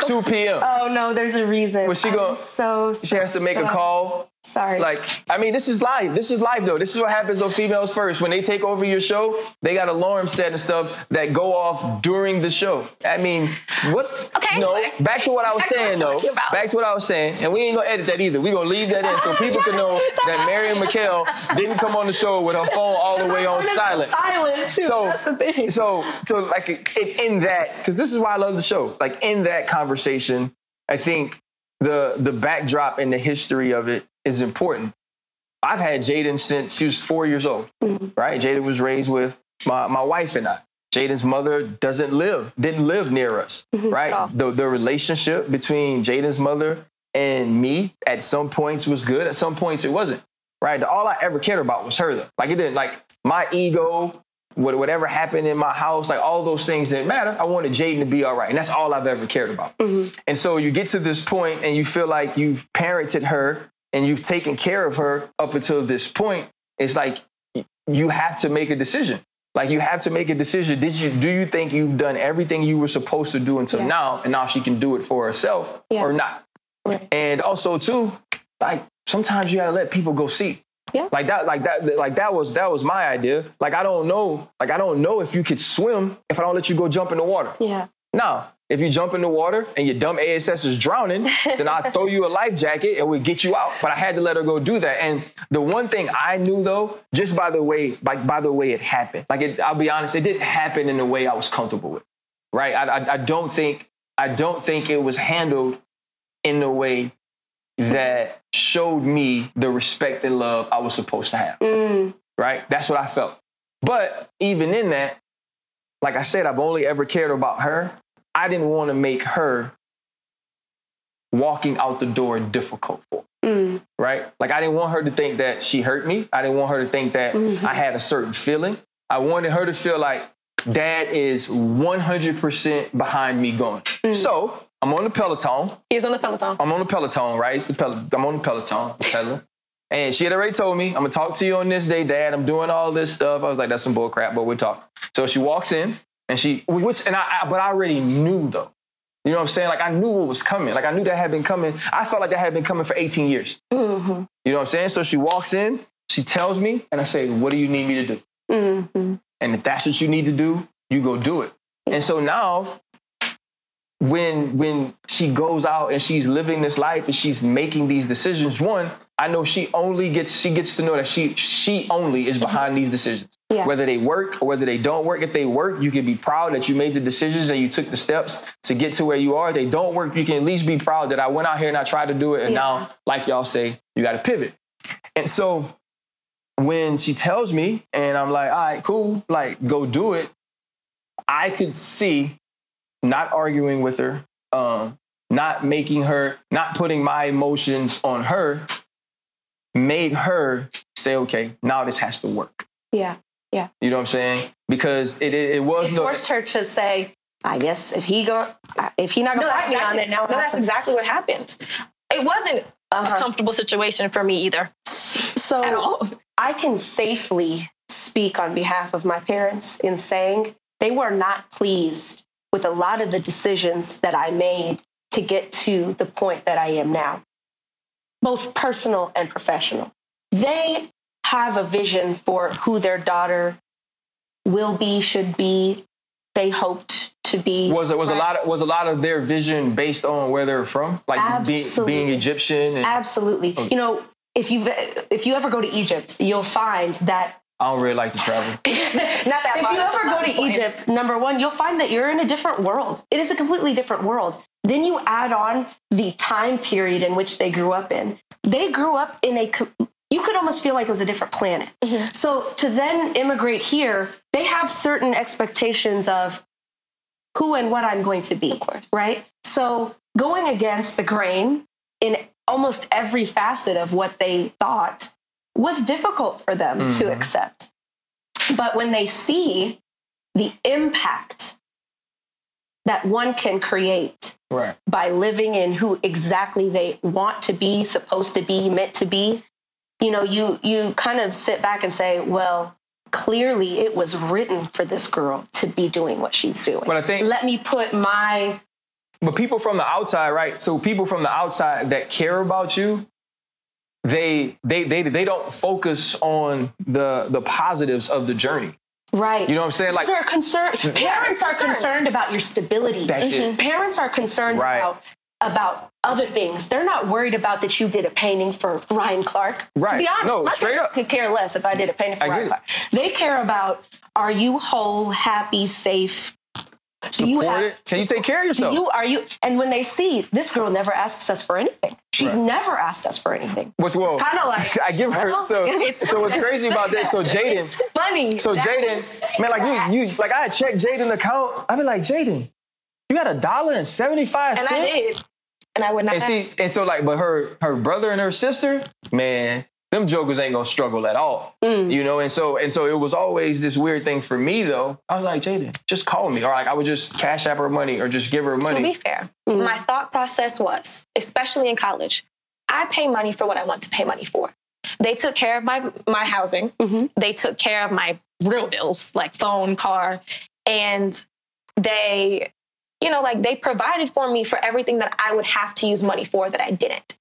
2 p.m. Oh no, there's a reason. Was she I'm So She has to make a call. Sorry. Like, I mean, this is live. This is live though. This is what happens on Females First. When they take over your show, they got alarms set and stuff that go off during the show. I mean, what? Okay, No, back to what I was Back saying though. Back to what I was saying. And we ain't gonna edit that either. we gonna leave that in so people can know that Marion and McKell didn't come on the show with her phone all the way on silent. Silent too. So, That's the thing. so, so, like in, in that, because this is why I love the show. Like in that conversation, I think the the backdrop and the history of it is important. I've had Jaden since she was four years old, mm-hmm. right? Jaden was raised with my, my wife and I. Jaden's mother doesn't live, didn't live near us, mm-hmm. right? all. The, the relationship between Jaden's mother and me at some points was good, at some points it wasn't, right? All I ever cared about was her, though. Like it didn't, like my ego, what- whatever happened in my house, like all those things didn't matter. I wanted Jaden to be all right. And that's all I've ever cared about. Mm-hmm. And so you get to this point and you feel like you've parented her and you've taken care of her up until this point. It's like you have to make a decision. Like you have to make a decision. Did you do you think you've done everything you were supposed to do until Yeah. now and now she can do it for herself Yeah. or not? Right. And also too, like sometimes you gotta let people go see. Yeah. Like that, like that, like that was that was my idea. Like I don't know, like I don't know if you could swim if I don't let you go jump in the water. yeah. Now, if you jump in the water and your dumb ASS is drowning, then I'll throw you a life jacket and we'll get you out. But I had to let her go do that. And the one thing I knew though, just by the way, like by the way it happened, like it, I'll be honest, it didn't happen in the way I was comfortable with. Right? I, I, I don't think I don't think it was handled in the way that showed me the respect and love I was supposed to have Mm, right? That's what I felt. But even in that, like I said, I've only ever cared about her. I didn't want to make her walking out the door difficult for, me, mm, right? Like I didn't want her to think that she hurt me. I didn't want her to think that Mhm. I had a certain feeling. I wanted her to feel like dad is 100% behind me going. So I'm on the Peloton. he's on the Peloton. I'm on the Peloton, right? It's the Pel- I'm on the Peloton, pedaling. And she had already told me, I'm gonna talk to you on this day, Dad. I'm doing all this stuff. I was like, that's some bull crap, but we'll talk. So she walks in and she, which, and I, I, but I already knew though. You know what I'm saying? Like I knew what was coming. Like I knew that had been coming. I felt like that had been coming for 18 years. mhm, You know what I'm saying? So she walks in, she tells me, and I say, what do you need me to do? mhm. And if that's what you need to do, you go do it. And so now, when when she goes out and she's living this life and she's making these decisions, one, I know she only gets she gets to know that she she only is behind these decisions. Yeah. Whether they work or whether they don't work. If they work, you can be proud that you made the decisions and you took the steps to get to where you are. If they don't work, you can at least be proud that I went out here and I tried to do it. And Yeah. now, like y'all say, you got to pivot. And so when she tells me and I'm like, all right, cool, like go do it, I could see not arguing with her, um, not making her, not putting my emotions on her, made her say, okay, now this has to work. Yeah. Yeah. You know what I'm saying? Because it it, it was It no forced her to say, I guess if he go, if he not No, gonna that's fight me on it, now no, that's exactly what happened. It wasn't Uh-huh. a comfortable situation for me either So at all. I can safely speak on behalf of my parents in saying they were not pleased with a lot of the decisions that I made to get to the point that I am now, both personal and professional. They have a vision for who their daughter will be, should be, they hoped to be. Was it was a lot of was a lot of their vision based on where they're from, like being, being Egyptian? And Absolutely. Oh. You know, if you if you ever go to Egypt, you'll find that I don't really like to travel. Not that if far, you ever go to of fun. Egypt, number one, you'll find that you're in a different world. It is a completely different world. Then you add on the time period in which they grew up in. They grew up in a, co- you could almost feel like it was a different planet. Mm-hmm. So to then immigrate here, they have certain expectations of who and what I'm going to be. Of course. Right? So going against the grain in almost every facet of what they thought was difficult for them to mm-hmm. accept. But when they see the impact that one can create Right. by living in who exactly they want to be, supposed to be, meant to be, you know, you you kind of sit back and say, well, clearly it was written for this girl to be doing what she's doing. But I think- let me put my But people from the outside, right? So people from the outside that care about you, they they they they don't focus on the the positives of the journey. right. You know what I'm saying? Like They're concerned. Mm-hmm. Parents are concerned. concerned about your stability. That's it. Mm-hmm. Parents are concerned Right. about about other things. They're not worried about that you did a painting for Ryan Clark. Right. To be honest, No, my straight parents up. could care less if I did a painting for I Ryan. Clark. They care about are you whole, happy, safe? Do you have it. Can you take care of do yourself? you are you and when they see this girl never asks us for anything. She's never asked us for anything. What's well? It's kinda like, I give her well, so. it's- So what's crazy about this? So Jaden, It's funny. so that Jaden, man, like that. you, you, like I had checked Jaden's account. I be like, Jaden, you got a dollar and seventy five cents. and. I did, and I would not. And see, ask. and so like, but her her brother and her sister, man, them jokers ain't gonna struggle at all. Mm. You know, and so and so it was always this weird thing for me though. I was like, Jaden, just call me, or like I would just cash app her money, or just give her money. To be money. fair, my thought process was, especially in college, I pay money for what I want to pay money for. They took care of my my housing. They took care of my real bills like phone, car, and they, you know, like they provided for me for everything that I would have to use money for that I didn't.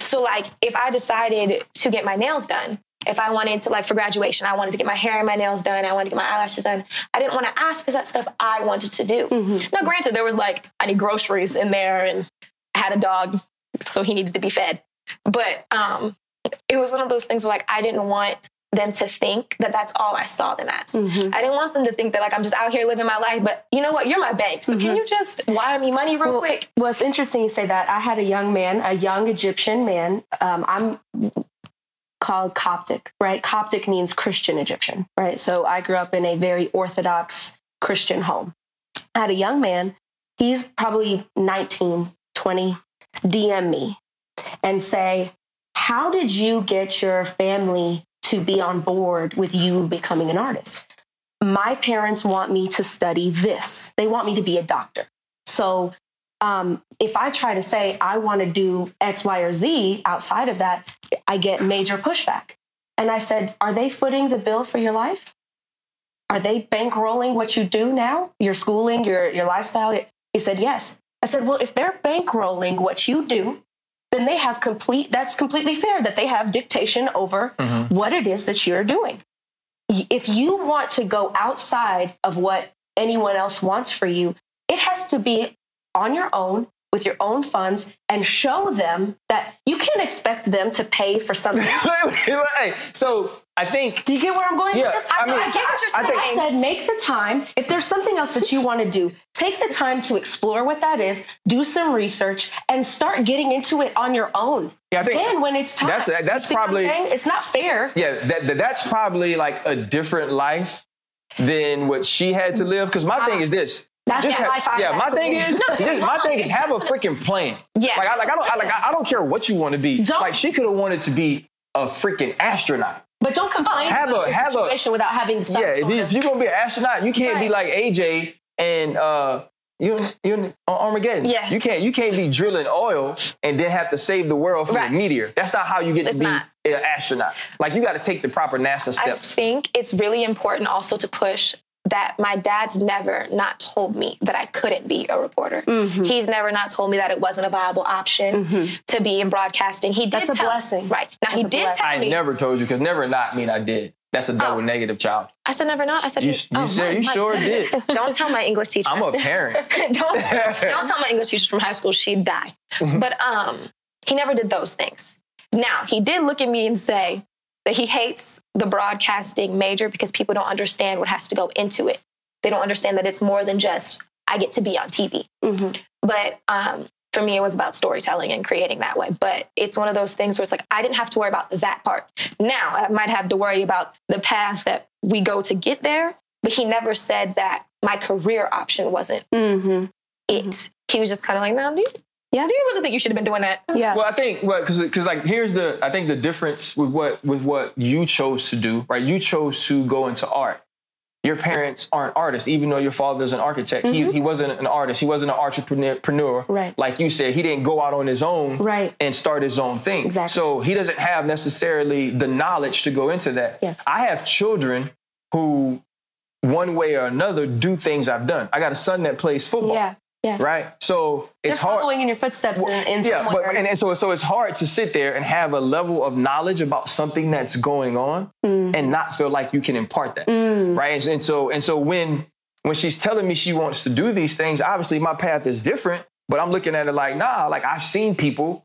So like if I decided to get my nails done, if I wanted to like for graduation, I wanted to get my hair and my nails done, I wanted to get my eyelashes done. I didn't want to ask because that's stuff I wanted to do. Now, granted, there was like I need groceries in there, and I had a dog, so he needed to be fed. But um, it was one of those things where like I didn't want them to think that that's all I saw them as. I didn't want them to think that like I'm just out here living my life. But you know what? You're my bank, so can you just wire me money real quick? Well, it's interesting you say that. I had a young man, a young Egyptian man. Um, I'm called Coptic, right? Coptic means Christian Egyptian, right? So I grew up in a very Orthodox Christian home. I had a young man, he's probably 19, 20, DM me and say, How did you get your family to be on board with you becoming an artist? My parents want me to study this, they want me to be a doctor. So um, if I try to say I want to do X, Y, or Z outside of that, I get major pushback. And I said, Are they footing the bill for your life? Are they bankrolling what you do now? Your schooling, your, your lifestyle? He said, Yes. I said, Well, if they're bankrolling what you do, then they have complete, that's completely fair that they have dictation over mm-hmm. what it is that you're doing. If you want to go outside of what anyone else wants for you, it has to be on your own with your own funds and show them that you can't expect them to pay for something. Hey, so I think Do you get where I'm going Yeah, with this? I mean, I get what you're I think- I said, make the time. If there's something else that you want to do, take the time to explore what that is, do some research, and start getting into it on your own. Yeah, I think then when it's time, that's- that's you what I'm probably- it's not fair. yeah, that, that that's probably like a different life than what she had to mm. live. Because my thing is this. That's just have- life I yeah, my thing is, No, just, my thing is have a freaking plan. Yeah. like I like I don't I, like I, don't care what you want to be. Don't- like she could have wanted to be a freaking astronaut. But don't complain Have about a- have a- situation without having some yeah, if, you, if you're gonna be an astronaut, you can't be like AJ and uh you you on Armageddon. Yes. You can't you can't be drilling oil and then have to save the world from Right. a meteor. That's not how you get It's to be not. an astronaut. Like you got to take the proper NASA steps. I think it's really important also to push that my dad's never not told me that I couldn't be a reporter. Mm-hmm. He's never not told me that it wasn't a viable option to be in broadcasting. He did That's a tell- blessing. Right. Now he That's a did blessing. tell I me I never told you because never not mean I did. That's a double Oh. negative child. I said never not. I said You- he- you said- you sure goodness. did. Don't tell my English teacher. I'm a parent. don't don't tell my English teacher from high school she'd die. but um, he never did those things. Now he did look at me and say that he hates the broadcasting major because people don't understand what has to go into it. They don't understand that it's more than just I get to be on TV. Mhm. But um, for me, it was about storytelling and creating that way. But it's one of those things where it's like I didn't have to worry about that part. Now I might have to worry about the path that we go to get there. But he never said that my career option wasn't Mm-hmm. it. He was just kind of like, "Now, do you, Yeah. do you really think you should have been doing that?" Yeah. Well, I think well, because because like here's the I think the difference with what with what you chose to do, right? You chose to go into art. Your parents aren't artists, even though your father's an architect. He mm-hmm. he wasn't an artist. He wasn't an entrepreneur. Right. Like you said, he didn't go out on his own Right. and start his own thing. Exactly. So he doesn't have necessarily the knowledge to go into that. Yes. I have children who, one way or another, do things I've done. I got a son that plays football. Yeah. Yeah. Right. So They're it's hard. following in your footsteps in, in Yeah, but and, and so so it's hard to sit there and have a level of knowledge about something that's going on Mm-hmm. and not feel like you can impart that, Mm. right? And, so and so when when she's telling me she wants to do these things, obviously my path is different, but I'm looking at it like nah, like I've seen people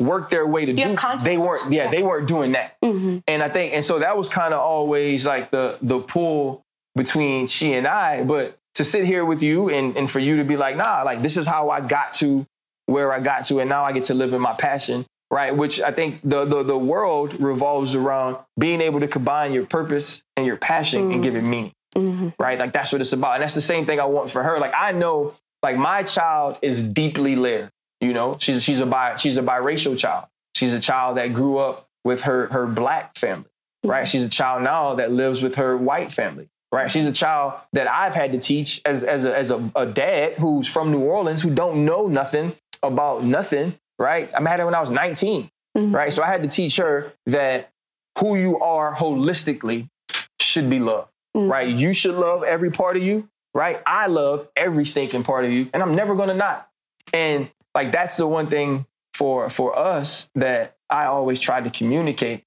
work their way to You do. They weren't, yeah, Yeah. they weren't doing that, Mhm. and I think and so that was kind of always like the the pull between she and I, but to sit here with you and, and for you to be like, nah, like this is how I got to where I got to, and now I get to live in my passion, right? Which I think the the, the world revolves around being able to combine your purpose and your passion and give it meaning, Mhm. right? Like that's what it's about, and that's the same thing I want for her. Like I know, like my child is deeply layered. You know, she's she's a bi she's a biracial child. She's a child that grew up with her her black family, right? She's a child now that lives with her white family right? She's a child that I've had to teach as, as, a, as a, a dad who's from New Orleans who don't know nothing about nothing, right? I met her when I was 19, Mhm. right? So I had to teach her that who you are holistically should be loved, Mhm. right? You should love every part of you, right? I love every stinking part of you, and I'm never gonna not. And like that's the one thing for for us that I always try to communicate.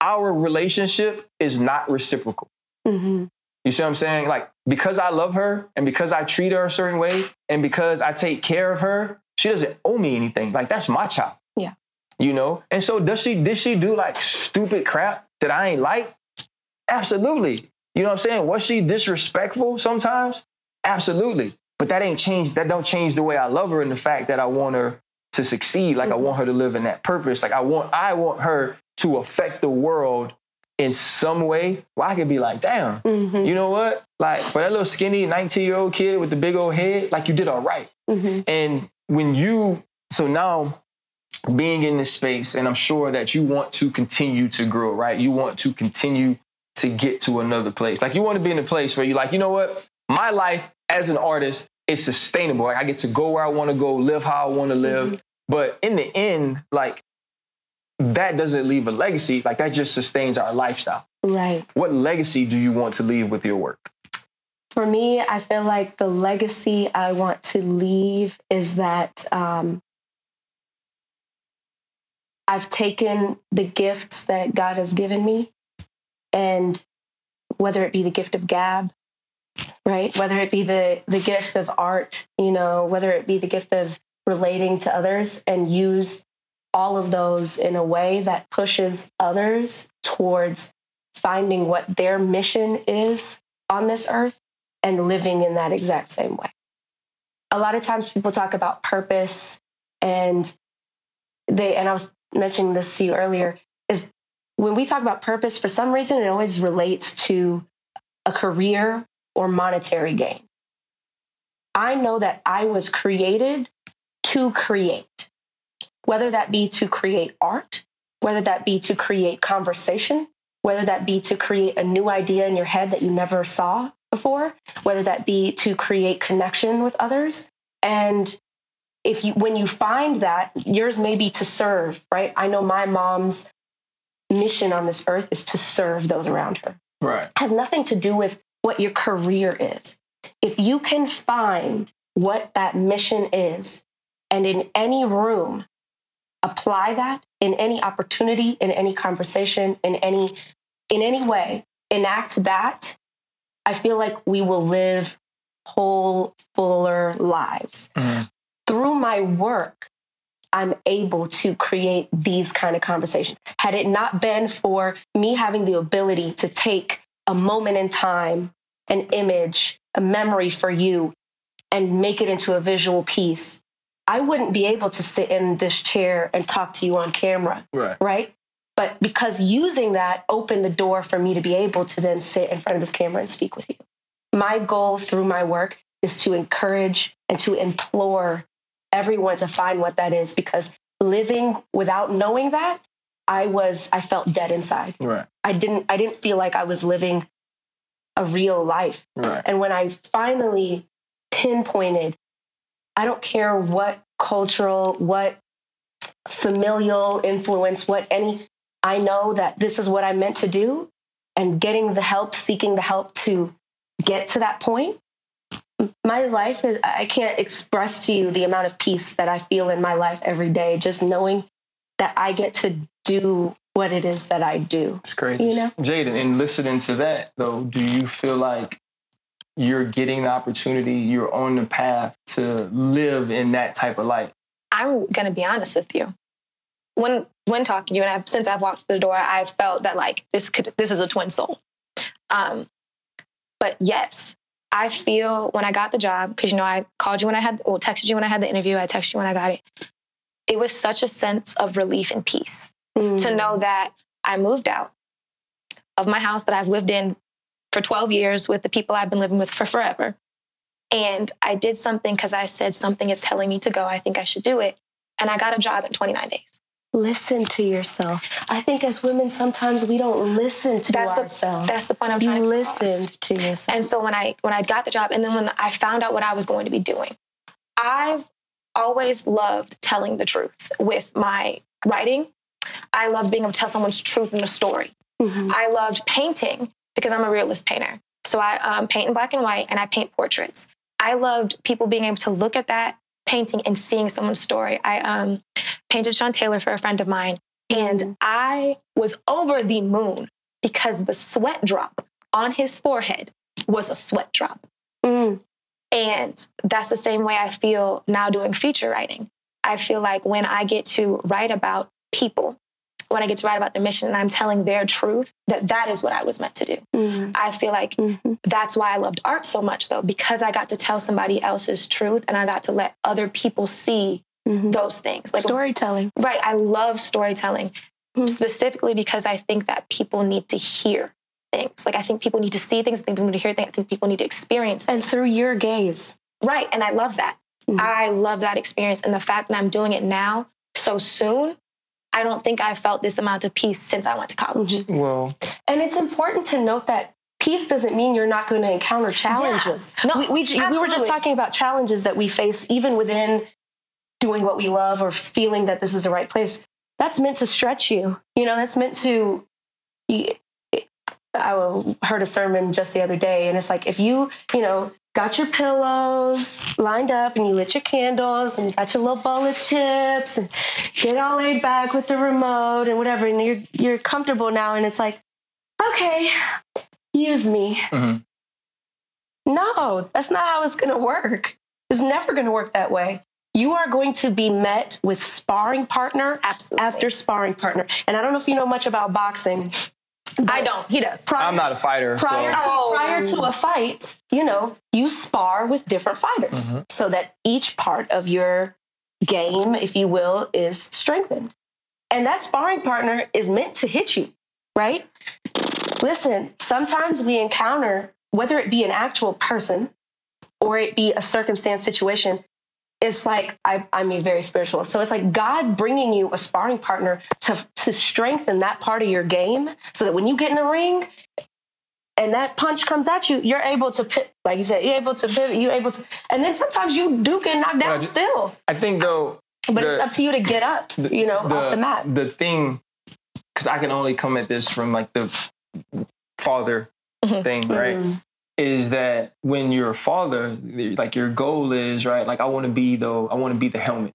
Our relationship is not reciprocal. Mhm. You see what I'm saying? Like, because I love her and because I treat her a certain way and because I take care of her, she doesn't owe me anything. Like, that's my child. Yeah. You know? And so does she did she do like stupid crap that I ain't like? Absolutely. You know what I'm saying? Was she disrespectful sometimes? Absolutely. But that ain't changed, that don't change the way I love her and the fact that I want her to succeed. Like I mm-hmm. want her to live in that purpose. Like I want I want her to affect the world in some way where I could be like, damn, Mhm. you know what? Like for that little skinny 19 year old kid with the big old head, like you did all right. Mhm. And when you, so now being in this space, and I'm sure that you want to continue to grow, right? You want to continue to get to another place. Like you want to be in a place where you're like, you know what? My life as an artist is sustainable. Like I get to go where I want to go, live how I want to live. But in the end, like that doesn't leave a legacy. Like that just sustains our lifestyle. Right. What legacy do you want to leave with your work? For me, I feel like the legacy I want to leave is that um, I've taken the gifts that God has given me, and whether it be the gift of gab, right? Whether it be the the gift of art, you know, whether it be the gift of relating to others, and use all of those in a way that pushes others towards finding what their mission is on this earth and living in that exact same way. A lot of times people talk about purpose and they and I was mentioning this to you earlier is when we talk about purpose for some reason it always relates to a career or monetary gain. I know that I was created to create. Whether that be to create art, whether that be to create conversation, whether that be to create a new idea in your head that you never saw before, whether that be to create connection with others. And if you when you find that, yours may be to serve, right? I know my mom's mission on this earth is to serve those around her. Right. has nothing to do with what your career is. If you can find what that mission is and in any room apply that in any opportunity, in any conversation, in any in any way, enact that, I feel like we will live whole, fuller lives. Mhm. Through my work, I'm able to create these kind of conversations. Had it not been for me having the ability to take a moment in time, an image, a memory for you, and make it into a visual piece, I wouldn't be able to sit in this chair and talk to you on camera Right. right? But because using that opened the door for me to be able to then sit in front of this camera and speak with you. My goal through my work is to encourage and to implore everyone to find what that is because living without knowing that, I was I felt dead inside. Right. I didn't I didn't feel like I was living a real life. Right. And when I finally pinpointed, I don't care what cultural, what familial influence, what any, I know that this is what I'm meant to do. And getting the help, seeking the help to get to that point. My life is, I can't express to you the amount of peace that I feel in my life every day, just knowing that I get to do what it is that I do. It's crazy. You know? Jaden, in listening to that though, do you feel like you're getting the opportunity, you're on the path to live in that type of life? I'm gonna be honest with you. When when talking to you, and I've since I've walked through the door, I've felt that like this could this is a twin soul. Um, but yes, I feel when I got the job because you know I called you when I had well texted you when I had the interview. I texted you when I got it. It was such a sense of relief and peace to know that I moved out of my house that I've lived in for 12 years with the people I've been living with for forever. And I did something because I said something is telling me to go. I think I should do it. And I got a job in 29 days. listen to yourself. I think as women, sometimes we don't listen to That's the ourselves. that's the point I'm trying you to listened to yourself. And so when I when I got the job, and then when I found out what I was going to be doing, I've always loved telling the truth with my writing. I love being able to tell someone's truth in a story. Mhm. I loved painting because I'm a realist painter. So I um, paint in black and white and I paint portraits. I loved people being able to look at that painting and seeing someone's story. I um, painted Sean Taylor for a friend of mine, and Mhm. I was over the moon because the sweat drop on his forehead was a sweat drop. Mm. And that's the same way I feel now doing feature writing. I feel like when I get to write about people, when I get to write about their mission and I'm telling their truth, that that is what I was meant to do. Mhm. I feel like Mhm. that's why I loved art so much though, because I got to tell somebody else's truth and I got to let other people see Mhm. those things. Like Storytelling. right, I love storytelling Mhm. specifically because I think that people need to hear things. Like I think people need to see things, I think people need to hear things, I think people need to experience And through your gaze. Right. And I love that. Mhm. I love that experience. And the fact that I'm doing it now so soon, I don't think I've felt this amount of peace since I went to college. Mhm. Well, And it's important to note that peace doesn't mean you're not going to encounter challenges. Yeah. No, we, we, we were just talking about challenges that we face even within doing what we love or feeling that this is the right place. That's meant to stretch you. You know, that's meant to. I heard a sermon just the other day, and it's like if you, you know, got your pillows lined up and you lit your candles and you got your little bowl of chips and get all laid back with the remote and whatever, and you're you're comfortable now, and it's like, okay, use me. Mhm. No, that's not how it's going to work. It's never going to work that way. You are going to be met with sparring partner Absolutely. after sparring partner. And I don't know if you know much about boxing. I don't. He does. Prior, I'm not a fighter, prior, so to, Oh. prior to a fight, you know, you spar with different fighters mm-hmm. so that each part of your game, if you will, is strengthened. And that sparring partner is meant to hit you, right? Listen, sometimes we encounter, whether it be an actual person or it be a circumstance situation, it's like I, mean very spiritual. So it's like God bringing you a sparring partner to to strengthen that part of your game, so that when you get in the ring and that punch comes at you, you're able to pit, like you said, you're able to pivot, you're able to, and then sometimes you do get knocked down I just- still, I think though, but the- it's up to you to get up, you know, off the mat. The thing, because I can only come at this from like the father Mhm. thing, right? Mhm. Is that when you're a father, like your goal is right? Like I want to be though, I want to be the helmet,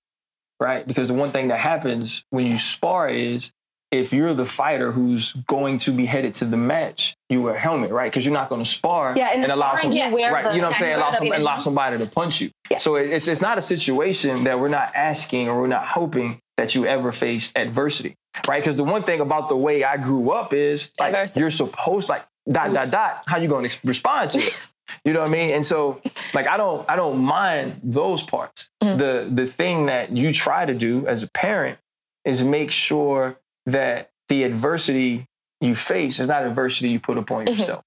right? Because the one thing that happens when you spar is if you're the fighter who's going to be headed to the match, you wear a helmet, right? Because you're not going to spar Yeah, the and allow sparring, some, you right? the- you know what I'm saying? Allow, some, allow somebody to punch you. Yeah. So it's it's not a situation that we're not asking or we're not hoping that you ever face adversity, right? Because the one thing about the way I grew up is like Adversity. you're supposed like dot dot dot. How you going to respond to it? You know what I mean? And so like I don't I don't mind those parts. Mhm. The the thing that you try to do as a parent is make sure that the adversity you face is not adversity you put upon Mhm. yourself.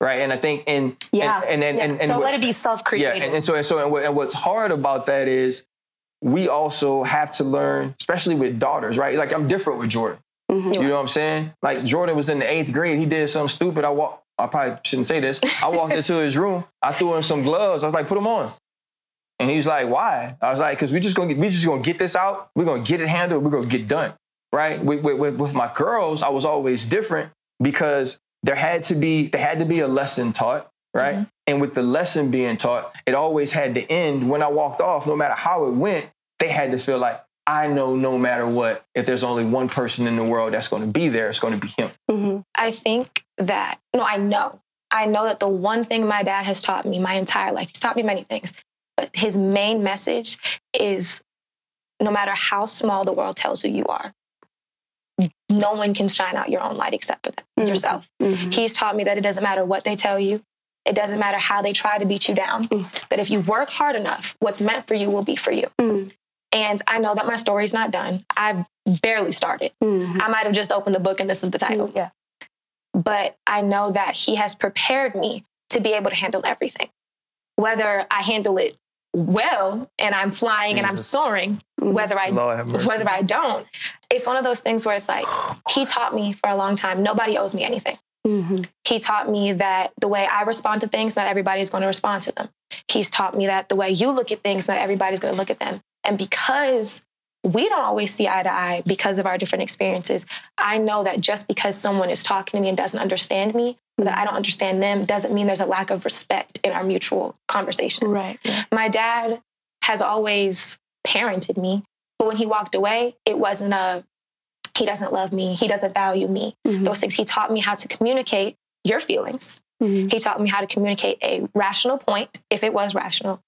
Right. And I think and Yeah. and and and, and, and Don't what- let it be self-created. yeah, and, and so and so and, what, and what's hard about that is we also have to learn, especially with daughters, right? Like I'm different with Jordan. Mhm. You know what I'm saying? Like Jordan was in the eighth grade, he did something stupid. I walked. I probably shouldn't say this. I walked into his room. I threw him some gloves. I was like, put them on. And he's like, why? I was like, because we just gonna get, we just gonna get this out. We're gonna get it handled. We're gonna get done. Right? With, with, with, with my girls, I was always different because there had to be there had to be a lesson taught, right? Mm-hmm. And with the lesson being taught, it always had to end when I walked off, no matter how it went, they had to feel like I know no matter what, if there's only one person in the world that's gonna be there, it's gonna be him. Mhm. I think that, no, I know. I know that the one thing my dad has taught me my entire life, he's taught me many things, but his main message is no matter how small the world tells who you are, no one can shine out your own light except for them, Mhm. yourself. Mhm. He's taught me that it doesn't matter what they tell you, it doesn't matter how they try to beat you down, Mm. that if you work hard enough, what's meant for you will be for you. Mm. And I know that my story's not done. I've barely started. Mhm. I might have just opened the book and this is the title Yeah. but I know that he has prepared me to be able to handle everything. Whether I handle it well and I'm flying and I'm soaring, whether I Lord whether I don't, it's one of those things where it's like he taught me for a long time nobody owes me anything. Mhm. He taught me that the way I respond to things, not everybody is going to respond to them. He's taught me that the way you look at things, not everybody's going to look at them. And because we don't always see eye to eye because of our different experiences, I know that just because someone is talking to me and doesn't understand me, or that I don't understand them, doesn't mean there's a lack of respect in our mutual conversations. Right. My dad has always parented me, but when he walked away, it wasn't a, he doesn't love me, he doesn't value me. Mhm. Those things. He taught me how to communicate your feelings. Mhm. He taught me how to communicate a rational point, if it was rational.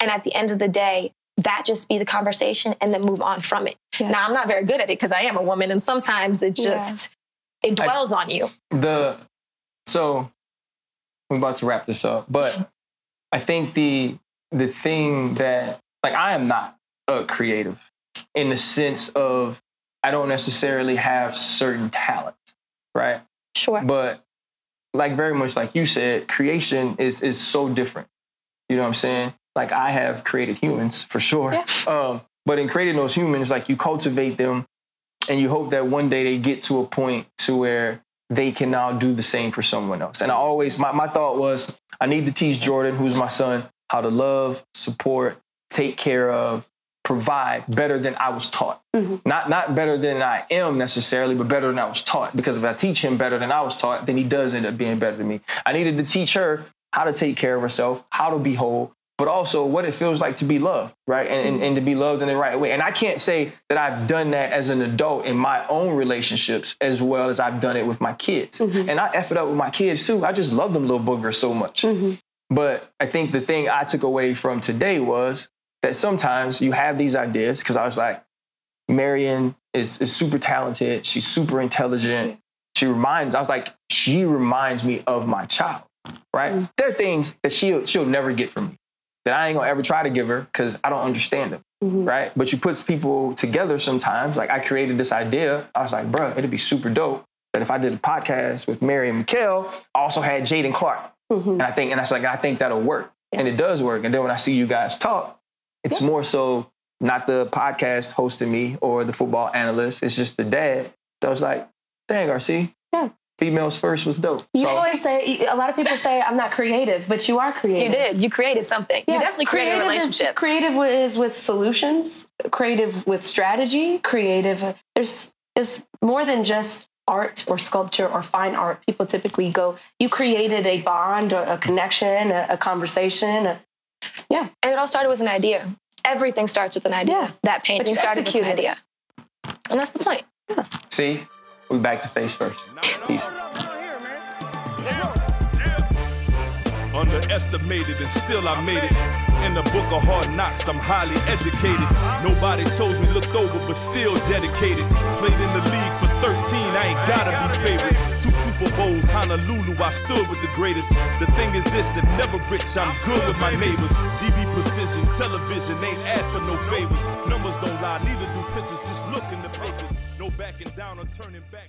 And at the end of the day, that just be the conversation and then move on from it. Yeah. Now, I'm not very good at it because I am a woman, and sometimes it Yeah. just, it dwells on you. the so we're about to wrap this up, but I think the the thing that like I am not a creative in the sense of I don't necessarily have certain talents, right? Sure. But like very much like you said, creation is is so different. You know what I'm saying? Like I have created humans for sure. Yeah. Um, but in creating those humans, like you cultivate them and you hope that one day they get to a point to where they can now do the same for someone else. And I always my, my thought was I need to teach Jordan, who's my son, how to love, support, take care of, provide better than I was taught. Mhm. Not not better than I am necessarily, but better than I was taught. Because if I teach him better than I was taught, then he does end up being better than me. I needed to teach her how to take care of herself, how to be whole, but also what it feels like to be loved, right? And, and, mm-hmm. and to be loved in the right way. And I can't say that I've done that as an adult in my own relationships as well as I've done it with my kids. Mm-hmm. And I F it up with my kids too. I just love them little boogers so much. Mhm. But I think the thing I took away from today was that sometimes you have these ideas because I was like, Marion is, is super talented. She's super intelligent. She reminds, I was like, she reminds me of my child, right? Mm. There are things that she'll, she'll never get from me that I ain't gonna ever try to give her because I don't understand them, Mhm. right? But you put people together sometimes. Like I created this idea. I was like, bruh, it'd be super dope that if I did a podcast with Mary and Mikkel, I also had Jaden Clark. Mhm. And I think, and I was like, I think that'll work. And it does work. And then when I see you guys talk, it's more so not the podcast hosting me or the football analyst. It's just the dad. So I was like, dang, RC. Yeah. Females first was dope. You so, always say a lot of people say I'm not creative, but you are creative. You did. You created something. You definitely created a relationship. Is, creative is with solutions, creative with strategy, creative. There's is more than just art or sculpture or fine art. People typically go, you created a bond or a connection, a, a conversation. A, yeah. And it all started with an idea. Everything starts with an idea. Yeah. That painting you started with an idea. And that's the point. See, we back to face first. Peace. Underestimated and still I made it. In the book of hard knocks, I'm highly educated. Nobody chose me, looked over, but still dedicated. Played in the league for 13, I ain't gotta be favorite. Two Super Bowls, Honolulu, I stood with the greatest. The thing is this, and never rich, I'm good with my neighbors. DB precision, television, ain't asked for no favors. Numbers don't lie, neither do pictures, just backing down or turning back.